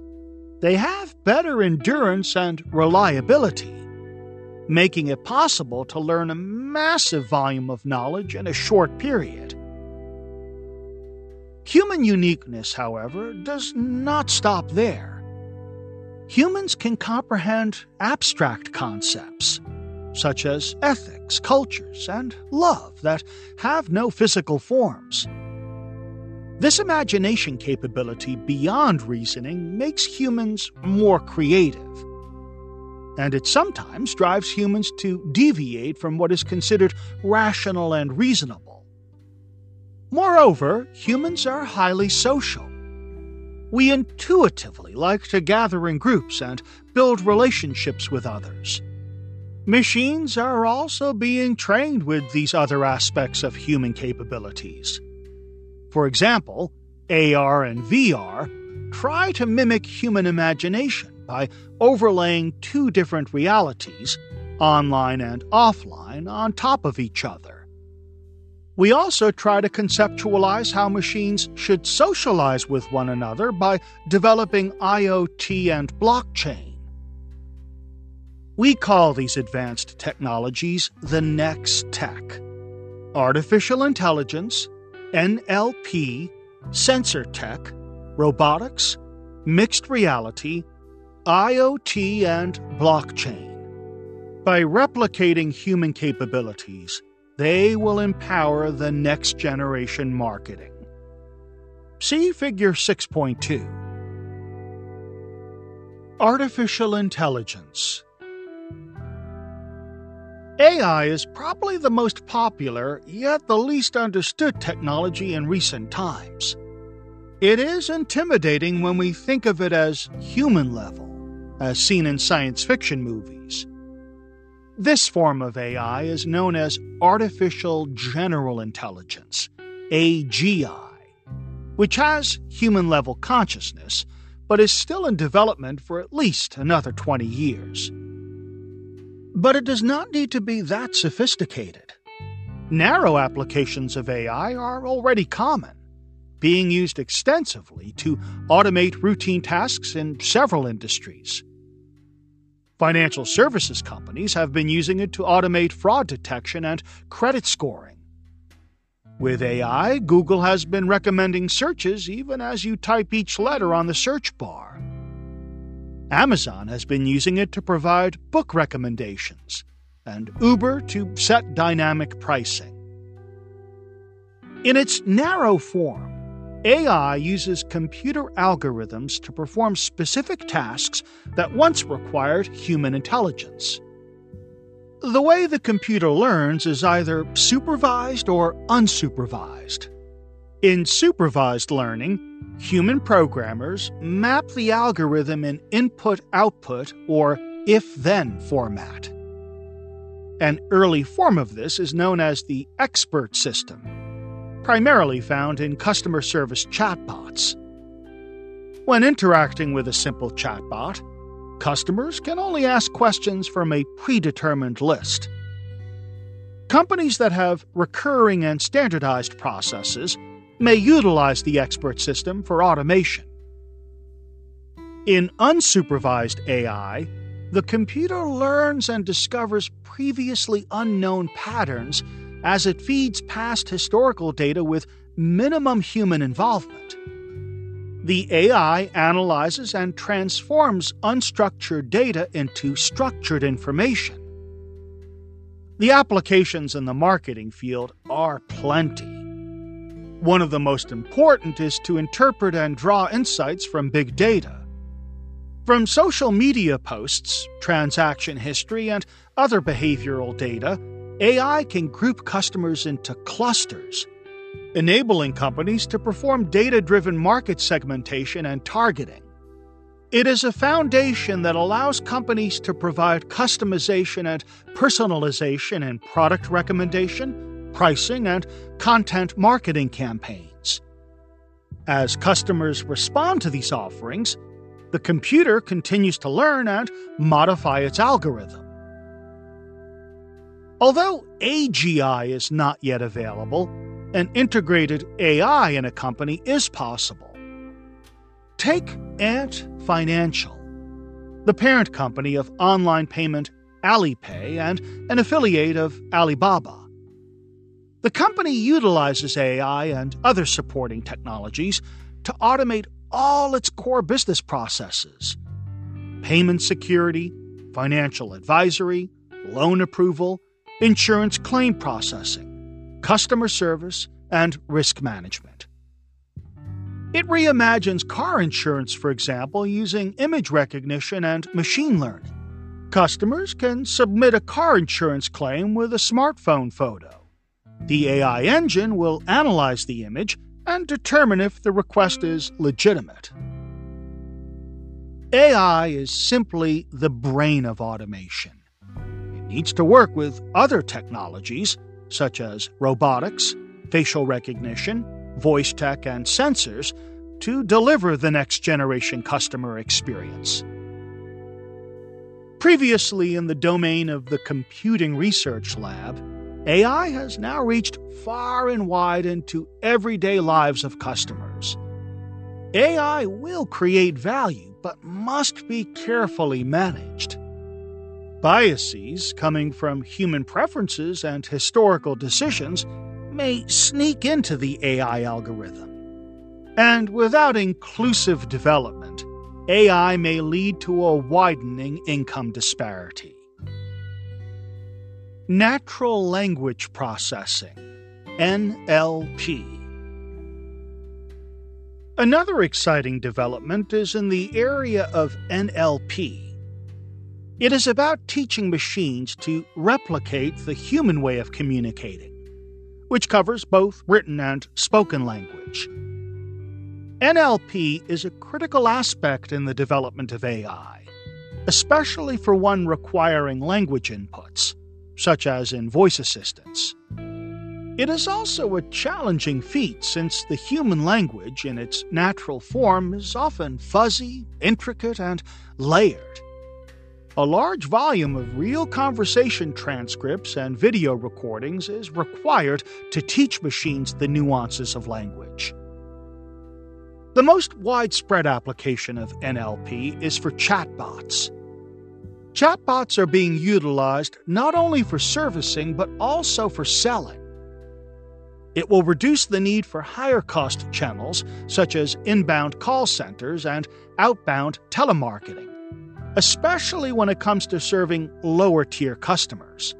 they have better endurance and reliability, making it possible to learn a massive volume of knowledge in a short period. Human uniqueness, however, does not stop there. Humans can comprehend abstract concepts, such as ethics, cultures, and love that have no physical forms. This imagination capability beyond reasoning makes humans more creative. And it sometimes drives humans to deviate from what is considered rational and reasonable Moreover, humans are highly social. We intuitively like to gather in groups and build relationships with others. Machines are also being trained with these other aspects of human capabilities. For example, AR and VR try to mimic human imagination by overlaying two different realities, online and offline, on top of each other. We also try to conceptualize how machines should socialize with one another by developing IoT and blockchain. We call these advanced technologies the next tech. Artificial intelligence, NLP, sensor tech, robotics, mixed reality, IoT, and blockchain. By replicating human capabilities, they will empower the next generation marketing. See Figure 6.2. Artificial Intelligence AI is probably the most popular, yet the least understood technology in recent times. It is intimidating when we think of it as human level, as seen in science fiction movies. This form of AI is known as Artificial General Intelligence, AGI, which has human level consciousness, but is still in development for at least another 20 years. But it does not need to be that sophisticated. Narrow applications of AI are already common, being used extensively to automate routine tasks in several industries. Financial services companies have been using it to automate fraud detection and credit scoring. With AI, Google has been recommending searches even as you type each letter on the search bar. Amazon has been using it to provide book recommendations, and Uber to set dynamic pricing. In its narrow form, AI uses computer algorithms to perform specific tasks that once required human intelligence. The way the computer learns is either supervised or unsupervised. In supervised learning, human programmers map the algorithm in input output or if then format. An early form of this is known as the expert system, primarily found in customer service chatbots. When interacting with a simple chatbot, customers can only ask questions from a predetermined list. Companies that have recurring and standardized processes may utilize the expert system for automation. In unsupervised AI, the computer learns and discovers previously unknown patterns as it feeds past historical data with minimum human involvement. The AI analyzes and transforms unstructured data into structured information. The applications in the marketing field are plenty. One of the most important is to interpret and draw insights from big data. From social media posts, transaction history, and other behavioral data, AI can group customers into clusters, enabling companies to perform data driven market segmentation and targeting. It is a foundation that allows companies to provide customization and personalization in product recommendation pricing, and content marketing campaigns. As customers respond to these offerings, the computer continues to learn and modify its algorithm. Although AGI is not yet available, an integrated AI in a company is possible. Take Ant Financial, the parent company of online payment Alipay and an affiliate of Alibaba. The company utilizes AI and other supporting technologies to automate all its core business processes payment security, financial advisory, loan approval, insurance claim processing, customer service, and risk management. It reimagines car insurance, for example, using image recognition and machine learning. Customers can submit a car insurance claim with a smartphone photo the AI engine will analyze the image and determine if the request is legitimate. AI is simply the brain of automation. Needs to work with other technologies, such as robotics, facial recognition, voice tech, and sensors, to deliver the next generation customer experience. Previously in the domain of the Computing Research Lab, AI has now reached far and wide into everyday lives of customers. AI will create value, but must be carefully managed. Biases coming from human preferences and historical decisions may sneak into the AI algorithm. And without inclusive development, AI may lead to a widening income disparity. Natural Language Processing NLP Another exciting development is in the area of NLP. It is about teaching machines to replicate the human way of communicating, which covers both written and spoken language. NLP is a critical aspect in the development of AI, especially for one requiring language inputs, such as in voice assistants. It is also a challenging feat since the human language in its natural form is often fuzzy, intricate, and layered. A large volume of real conversation transcripts and video recordings is required to teach machines the nuances of language. The most widespread application of NLP is for chatbots. Chatbots are being utilized not only for servicing but also for selling. It will reduce the need for higher cost channels such as inbound call centers and outbound telemarketing, especially when it comes to serving lower tier customers.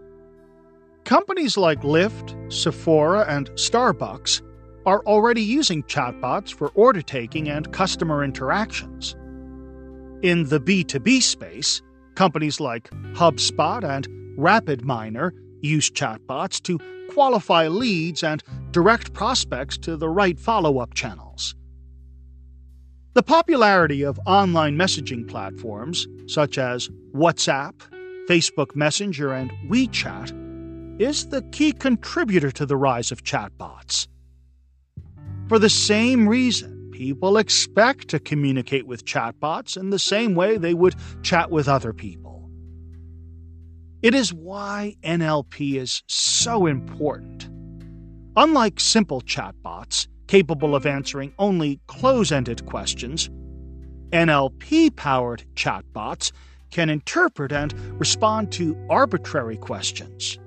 Companies like Lyft, Sephora, and Starbucks are already using chatbots for order taking and customer interactions. In the B2B space, companies like HubSpot and RapidMiner use chatbots to qualify leads and direct prospects to the right follow up channels. The popularity of online messaging platforms such as WhatsApp, Facebook Messenger, and WeChat is the key contributor to the rise of chatbots. For the same reason, people expect to communicate with chatbots in the same way they would chat with other people. It is why NLP is so important. Unlike simple chatbots, capable of answering only close ended questions, NLP powered chatbots can interpret and respond to arbitrary questions.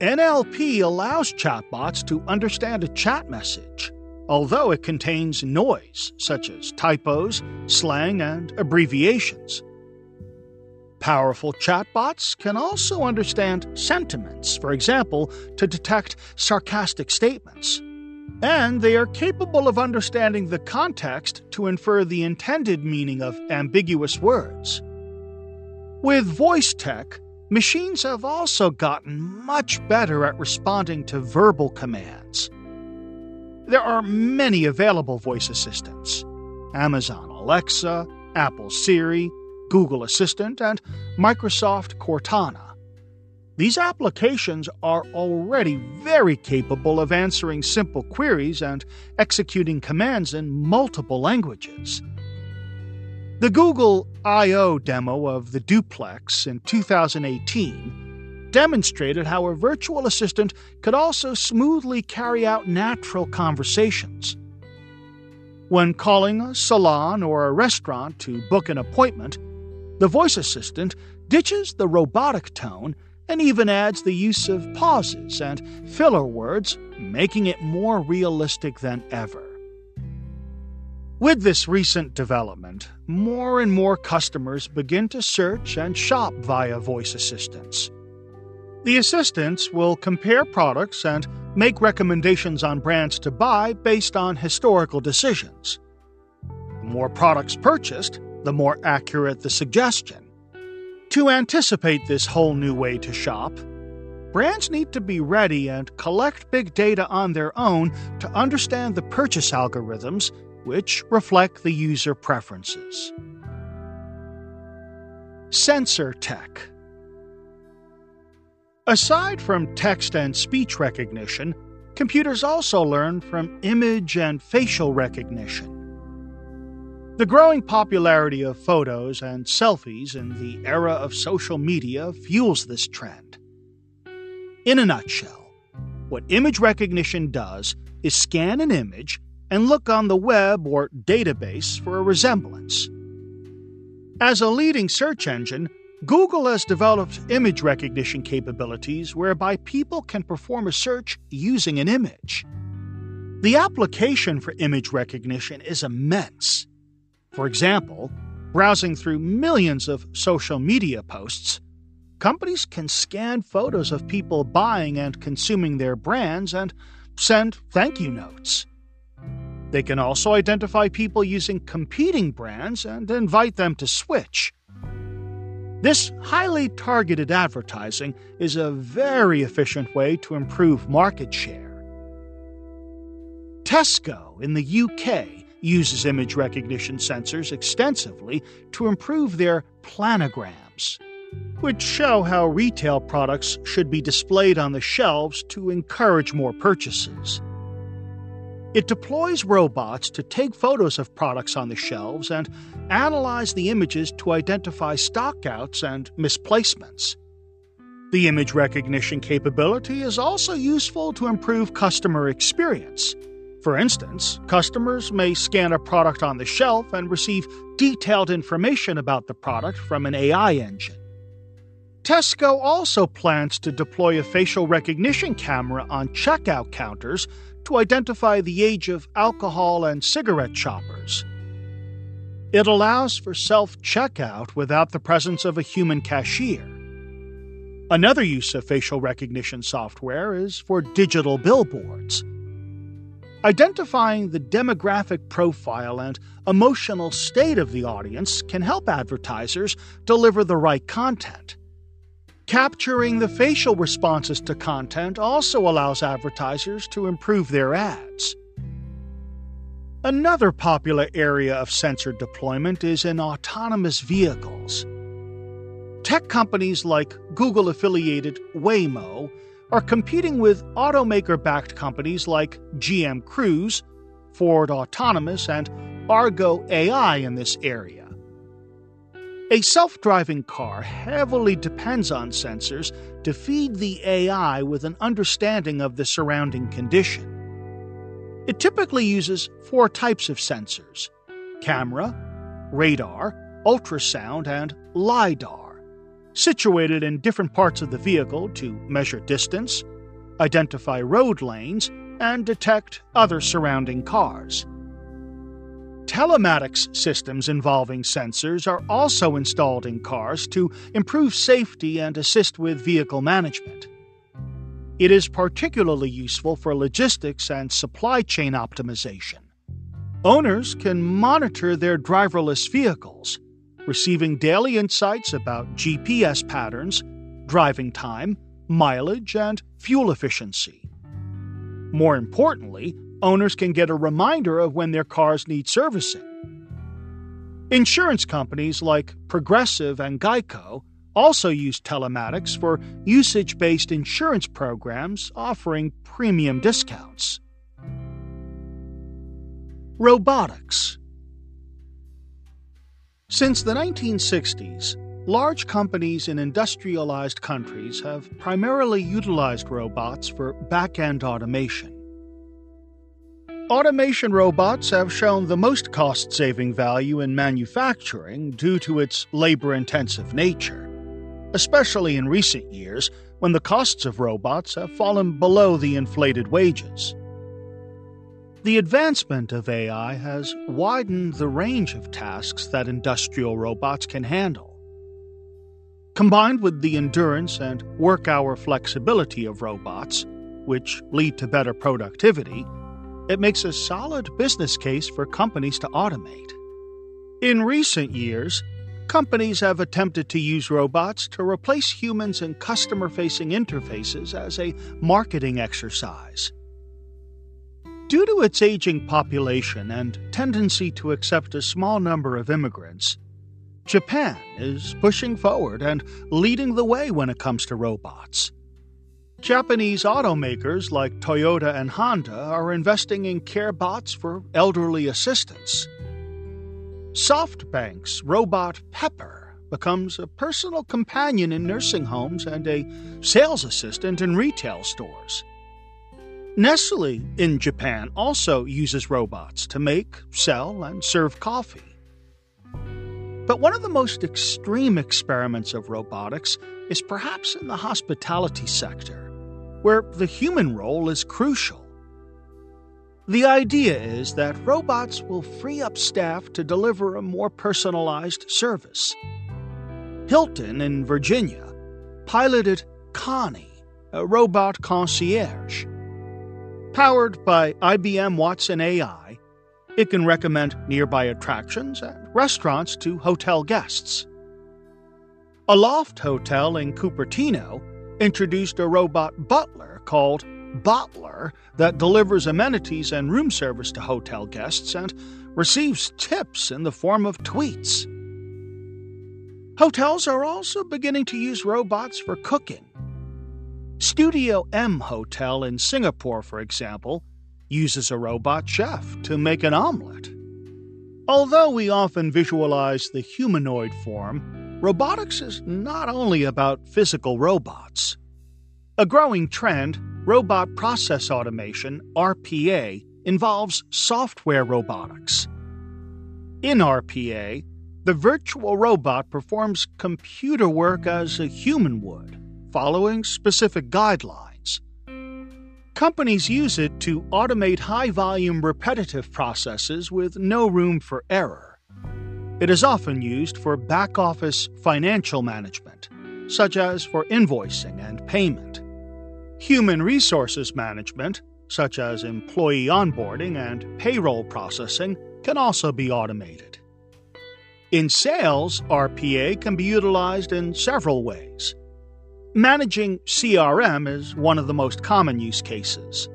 NLP allows chatbots to understand a chat message although it contains noise such as typos, slang, and abbreviations. Powerful chatbots can also understand sentiments, for example, to detect sarcastic statements. And they are capable of understanding the context to infer the intended meaning of ambiguous words. With voice tech, machines have also gotten much better at responding to verbal commands. There are many available voice assistants Amazon Alexa, Apple Siri, Google Assistant, and Microsoft Cortana. These applications are already very capable of answering simple queries and executing commands in multiple languages. The Google I.O. demo of the Duplex in 2018 demonstrated how a virtual assistant could also smoothly carry out natural conversations. When calling a salon or a restaurant to book an appointment, the voice assistant ditches the robotic tone and even adds the use of pauses and filler words, making it more realistic than ever. With this recent development, more and more customers begin to search and shop via voice assistants. The assistants will compare products and make recommendations on brands to buy based on historical decisions. The more products purchased, the more accurate the suggestion. To anticipate this whole new way to shop, brands need to be ready and collect big data on their own to understand the purchase algorithms which reflect the user preferences. Sensor Tech Aside from text and speech recognition, computers also learn from image and facial recognition. The growing popularity of photos and selfies in the era of social media fuels this trend. In a nutshell, what image recognition does is scan an image and look on the web or database for a resemblance. As a leading search engine, Google has developed image recognition capabilities whereby people can perform a search using an image. The application for image recognition is immense. For example, browsing through millions of social media posts, companies can scan photos of people buying and consuming their brands and send thank you notes. They can also identify people using competing brands and invite them to switch. This highly targeted advertising is a very efficient way to improve market share. Tesco in the UK uses image recognition sensors extensively to improve their planograms, which show how retail products should be displayed on the shelves to encourage more purchases. It deploys robots to take photos of products on the shelves and analyze the images to identify stockouts and misplacements. The image recognition capability is also useful to improve customer experience. For instance, customers may scan a product on the shelf and receive detailed information about the product from an AI engine. Tesco also plans to deploy a facial recognition camera on checkout counters to identify the age of alcohol and cigarette shoppers. It allows for self checkout without the presence of a human cashier. Another use of facial recognition software is for digital billboards. Identifying the demographic profile and emotional state of the audience can help advertisers deliver the right content. Capturing the facial responses to content also allows advertisers to improve their ads. Another popular area of sensor deployment is in autonomous vehicles. Tech companies like Google affiliated Waymo are competing with automaker backed companies like GM Cruise, Ford Autonomous, and Argo AI in this area. A self driving car heavily depends on sensors to feed the AI with an understanding of the surrounding condition. It typically uses four types of sensors camera, radar, ultrasound, and LIDAR situated in different parts of the vehicle to measure distance, identify road lanes, and detect other surrounding cars. Telematics systems involving sensors are also installed in cars to improve safety and assist with vehicle management. It is particularly useful for logistics and supply chain optimization. Owners can monitor their driverless vehicles receiving daily insights about GPS patterns, driving time, mileage, and fuel efficiency. More importantly, owners can get a reminder of when their cars need servicing. Insurance companies like Progressive and Geico also use telematics for usage based insurance programs offering premium discounts. Robotics since the 1960s, large companies in industrialized countries have primarily utilized robots for back end automation. Automation robots have shown the most cost saving value in manufacturing due to its labor intensive nature, especially in recent years when the costs of robots have fallen below the inflated wages. The advancement of AI has widened the range of tasks that industrial robots can handle. Combined with the endurance and work hour flexibility of robots, which lead to better productivity, it makes a solid business case for companies to automate. In recent years, companies have attempted to use robots to replace humans in customer facing interfaces as a marketing exercise. Due to its aging population and tendency to accept a small number of immigrants, Japan is pushing forward and leading the way when it comes to robots. Japanese automakers like Toyota and Honda are investing in care bots for elderly assistance. SoftBank's robot Pepper becomes a personal companion in nursing homes and a sales assistant in retail stores. Nestle in Japan also uses robots to make, sell, and serve coffee. But one of the most extreme experiments of robotics is perhaps in the hospitality sector, where the human role is crucial. The idea is that robots will free up staff to deliver a more personalized service. Hilton in Virginia piloted Connie, a robot concierge. Powered by IBM Watson AI, it can recommend nearby attractions and restaurants to hotel guests. Aloft hotel in Cupertino introduced a robot butler called Botlr that delivers amenities and room service to hotel guests and receives tips in the form of tweets. Hotels are also beginning to use robots for cooking. Studio M Hotel in Singapore, for example, uses a robot chef to make an omelette. Although we often visualize the humanoid form, robotics is not only about physical robots. A growing trend Robot Process Automation, RPA, involves software robotics. In RPA, the virtual robot performs computer work as a human would, following specific guidelines. Companies use it to automate high volume repetitive processes with no room for error. It is often used for back office financial management, such as for invoicing and payment. Human resources management, such as employee onboarding and payroll processing, can also be automated. In sales, RPA can be utilized in several ways. Managing CRM is one of the most common use cases.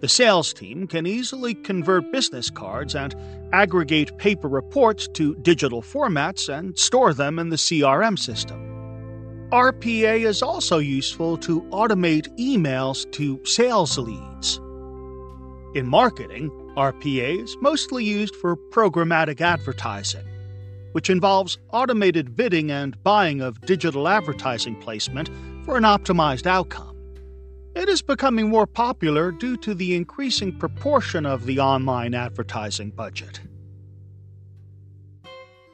The sales team can easily convert business cards and aggregate paper reports to digital formats and store them in the CRM system. RPA is also useful to automate emails to sales leads. In marketing, RPA is mostly used for programmatic advertising, which involves automated bidding and buying of digital advertising placement for an optimized outcome. It is becoming more popular due to the increasing proportion of the online advertising budget.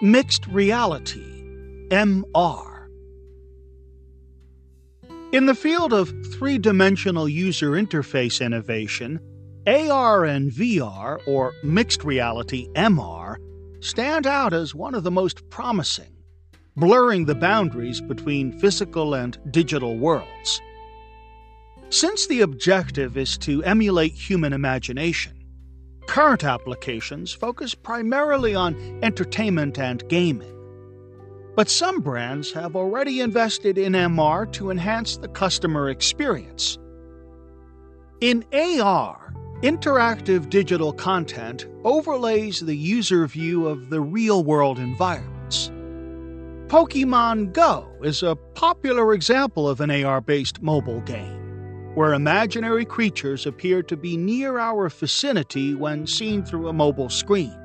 Mixed Reality MR in the field of three dimensional user interface innovation, AR and VR, or mixed reality MR, stand out as one of the most promising, blurring the boundaries between physical and digital worlds. Since the objective is to emulate human imagination, current applications focus primarily on entertainment and gaming. But some brands have already invested in MR to enhance the customer experience. In AR, interactive digital content overlays the user view of the real world environments. Pokemon Go is a popular example of an AR based mobile game, where imaginary creatures appear to be near our vicinity when seen through a mobile screen.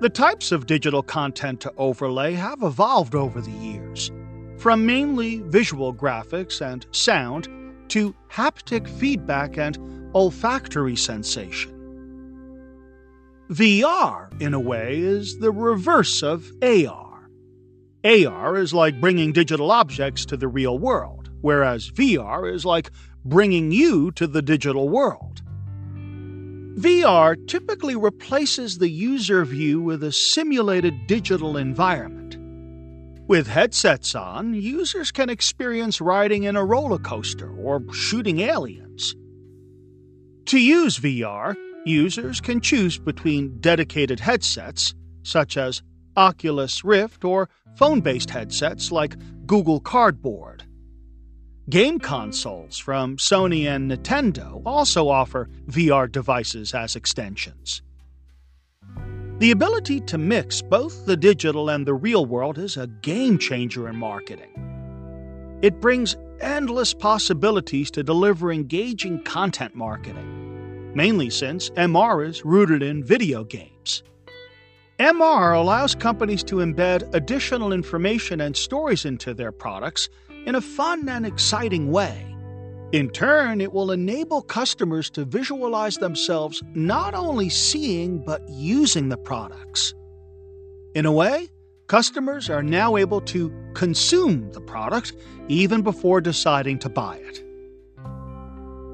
The types of digital content to overlay have evolved over the years, from mainly visual graphics and sound to haptic feedback and olfactory sensation. VR, in a way, is the reverse of AR. AR is like bringing digital objects to the real world, whereas VR is like bringing you to the digital world. VR typically replaces the user view with a simulated digital environment. With headsets on, users can experience riding in a roller coaster or shooting aliens. To use VR, users can choose between dedicated headsets, such as Oculus Rift, or phone based headsets like Google Cardboard. Game consoles from Sony and Nintendo also offer VR devices as extensions. The ability to mix both the digital and the real world is a game changer in marketing. It brings endless possibilities to deliver engaging content marketing, mainly since MR is rooted in video games. MR allows companies to embed additional information and stories into their products in a fun and exciting way. In turn, it will enable customers to visualize themselves not only seeing but using the products. In a way, customers are now able to consume the product even before deciding to buy it.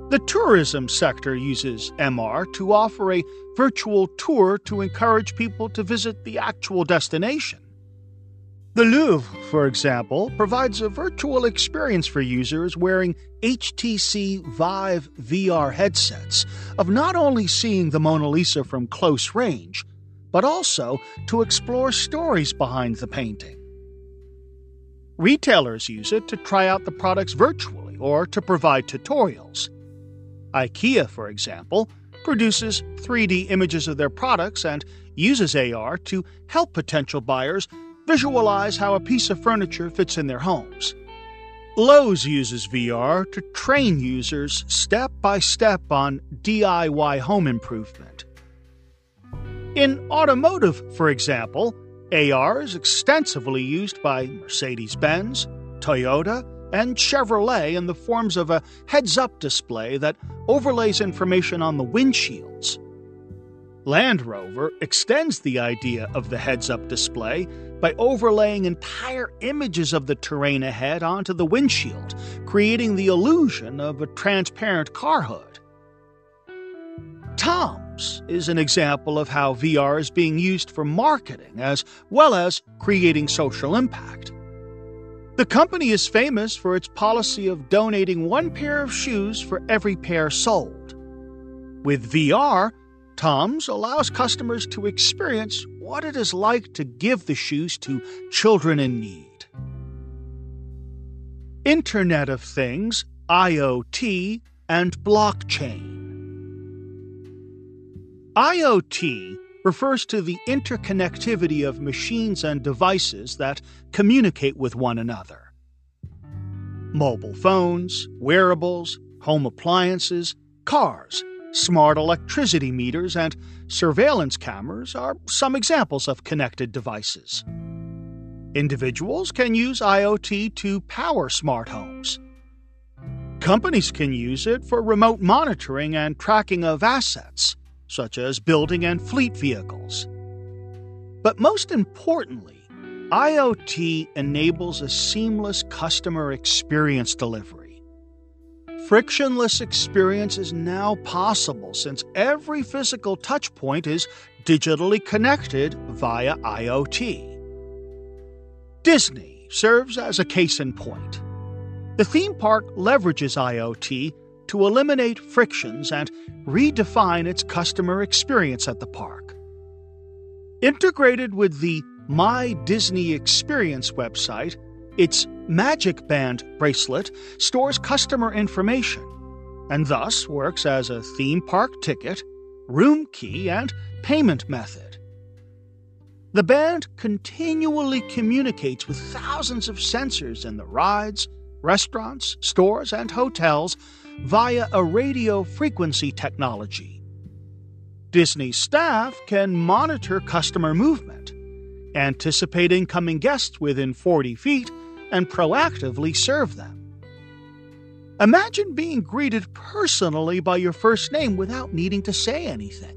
The tourism sector uses MR to offer a virtual tour to encourage people to visit the actual destination. The Louvre, for example, provides a virtual experience for users wearing HTC Vive VR headsets of not only seeing the Mona Lisa from close range, but also to explore stories behind the painting. Retailers use it to try out the products virtually or to provide tutorials. IKEA, for example, produces 3D images of their products and uses AR to help potential buyers visualize how a piece of furniture fits in their homes. Lowe's uses VR to train users step by step on DIY home improvement. In automotive, for example, AR is extensively used by Mercedes Benz, Toyota, and Chevrolet in the forms of a heads up display that overlays information on the windshields. Land Rover extends the idea of the heads up display by overlaying entire images of the terrain ahead onto the windshield, creating the illusion of a transparent car hood. Tom's is an example of how VR is being used for marketing as well as creating social impact. The company is famous for its policy of donating one pair of shoes for every pair sold. With VR, Tom's allows customers to experience what it is like to give the shoes to children in need. Internet of Things, IoT, and Blockchain. IoT refers to the interconnectivity of machines and devices that communicate with one another. Mobile phones, wearables, home appliances, cars, smart electricity meters, and surveillance cameras are some examples of connected devices. Individuals can use IoT to power smart homes. Companies can use it for remote monitoring and tracking of assets such as building and fleet vehicles. But most importantly, IoT enables a seamless customer experience delivery. Frictionless experience is now possible since every physical touchpoint is digitally connected via IoT. Disney serves as a case in point. The theme park leverages IoT to eliminate frictions and redefine its customer experience at the park. Integrated with the My Disney Experience website, its Magic Band bracelet stores customer information and thus works as a theme park ticket, room key, and payment method. The band continually communicates with thousands of sensors in the rides, restaurants, stores, and hotels via a radio frequency technology. Disney staff can monitor customer movement, anticipate incoming guests within 40 feet, and proactively serve them. Imagine being greeted personally by your first name without needing to say anything.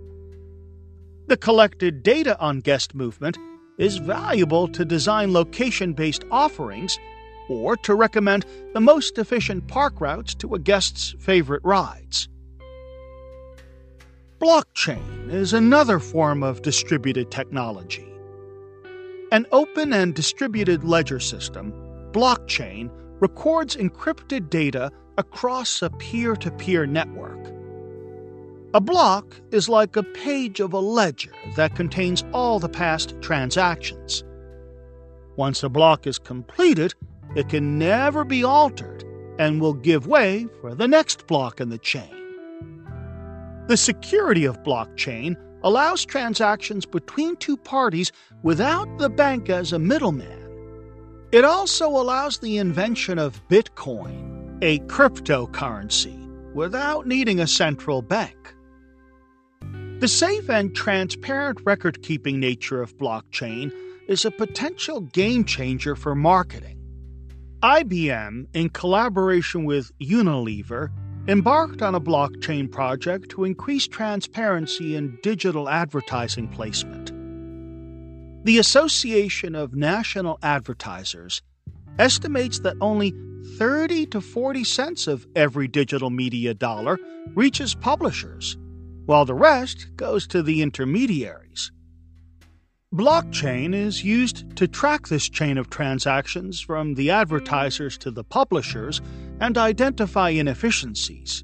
The collected data on guest movement is valuable to design location based offerings or to recommend the most efficient park routes to a guest's favorite rides. Blockchain is another form of distributed technology. An open and distributed ledger system, blockchain, records encrypted data across a peer to peer network. A block is like a page of a ledger that contains all the past transactions. Once a block is completed, it can never be altered and will give way for the next block in the chain. The security of blockchain allows transactions between two parties without the bank as a middleman. It also allows the invention of Bitcoin, a cryptocurrency, without needing a central bank. The safe and transparent record keeping nature of blockchain is a potential game changer for marketing. IBM, in collaboration with Unilever, embarked on a blockchain project to increase transparency in digital advertising placement. The Association of National Advertisers estimates that only 30 to 40 cents of every digital media dollar reaches publishers, while the rest goes to the intermediaries. Blockchain is used to track this chain of transactions from the advertisers to the publishers and identify inefficiencies.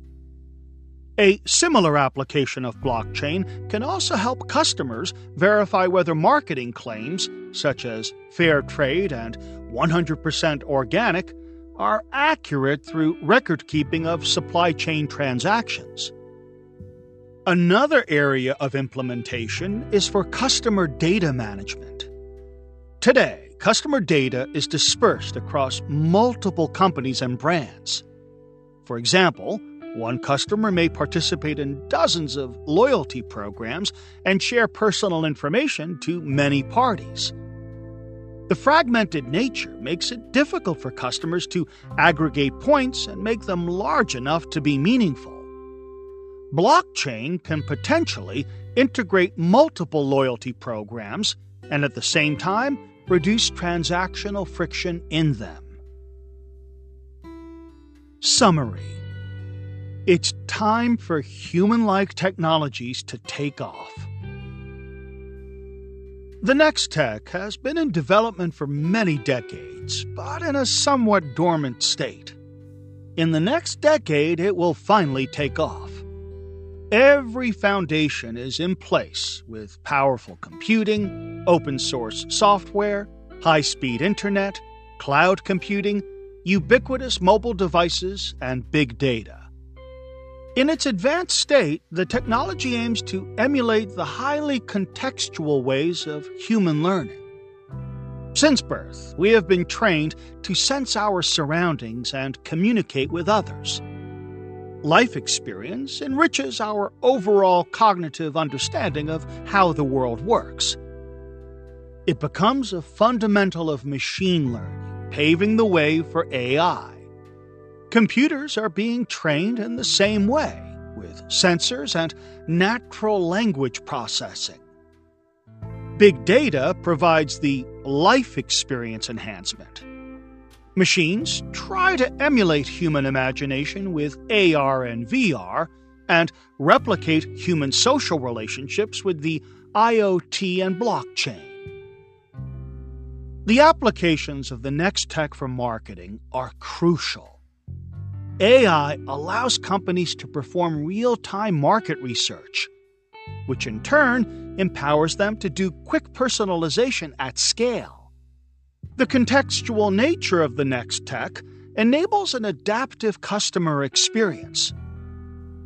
A similar application of blockchain can also help customers verify whether marketing claims, such as fair trade and 100% organic, are accurate through record keeping of supply chain transactions. Another area of implementation is for customer data management. Today, customer data is dispersed across multiple companies and brands. For example, one customer may participate in dozens of loyalty programs and share personal information to many parties. The fragmented nature makes it difficult for customers to aggregate points and make them large enough to be meaningful. Blockchain can potentially integrate multiple loyalty programs and at the same time reduce transactional friction in them. Summary it's time for human like technologies to take off. The next tech has been in development for many decades, but in a somewhat dormant state. In the next decade, it will finally take off. Every foundation is in place with powerful computing, open source software, high speed internet, cloud computing, ubiquitous mobile devices, and big data. In its advanced state, the technology aims to emulate the highly contextual ways of human learning. Since birth, we have been trained to sense our surroundings and communicate with others. Life experience enriches our overall cognitive understanding of how the world works. It becomes a fundamental of machine learning, paving the way for AI. Computers are being trained in the same way, with sensors and natural language processing. Big data provides the life experience enhancement. Machines try to emulate human imagination with AR and VR and replicate human social relationships with the IoT and blockchain. The applications of the next tech for marketing are crucial. AI allows companies to perform real time market research, which in turn empowers them to do quick personalization at scale. The contextual nature of the next tech enables an adaptive customer experience.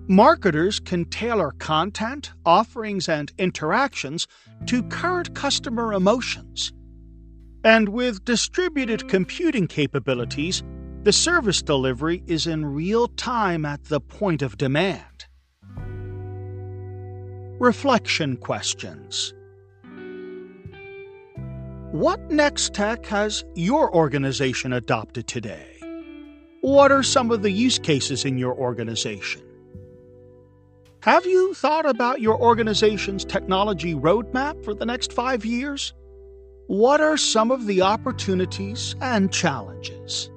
Marketers can tailor content, offerings, and interactions to current customer emotions. And with distributed computing capabilities, the service delivery is in real time at the point of demand. Reflection questions what next tech has your organization adopted today? What are some of the use cases in your organization? Have you thought about your organization's technology roadmap for the next five years? What are some of the opportunities and challenges?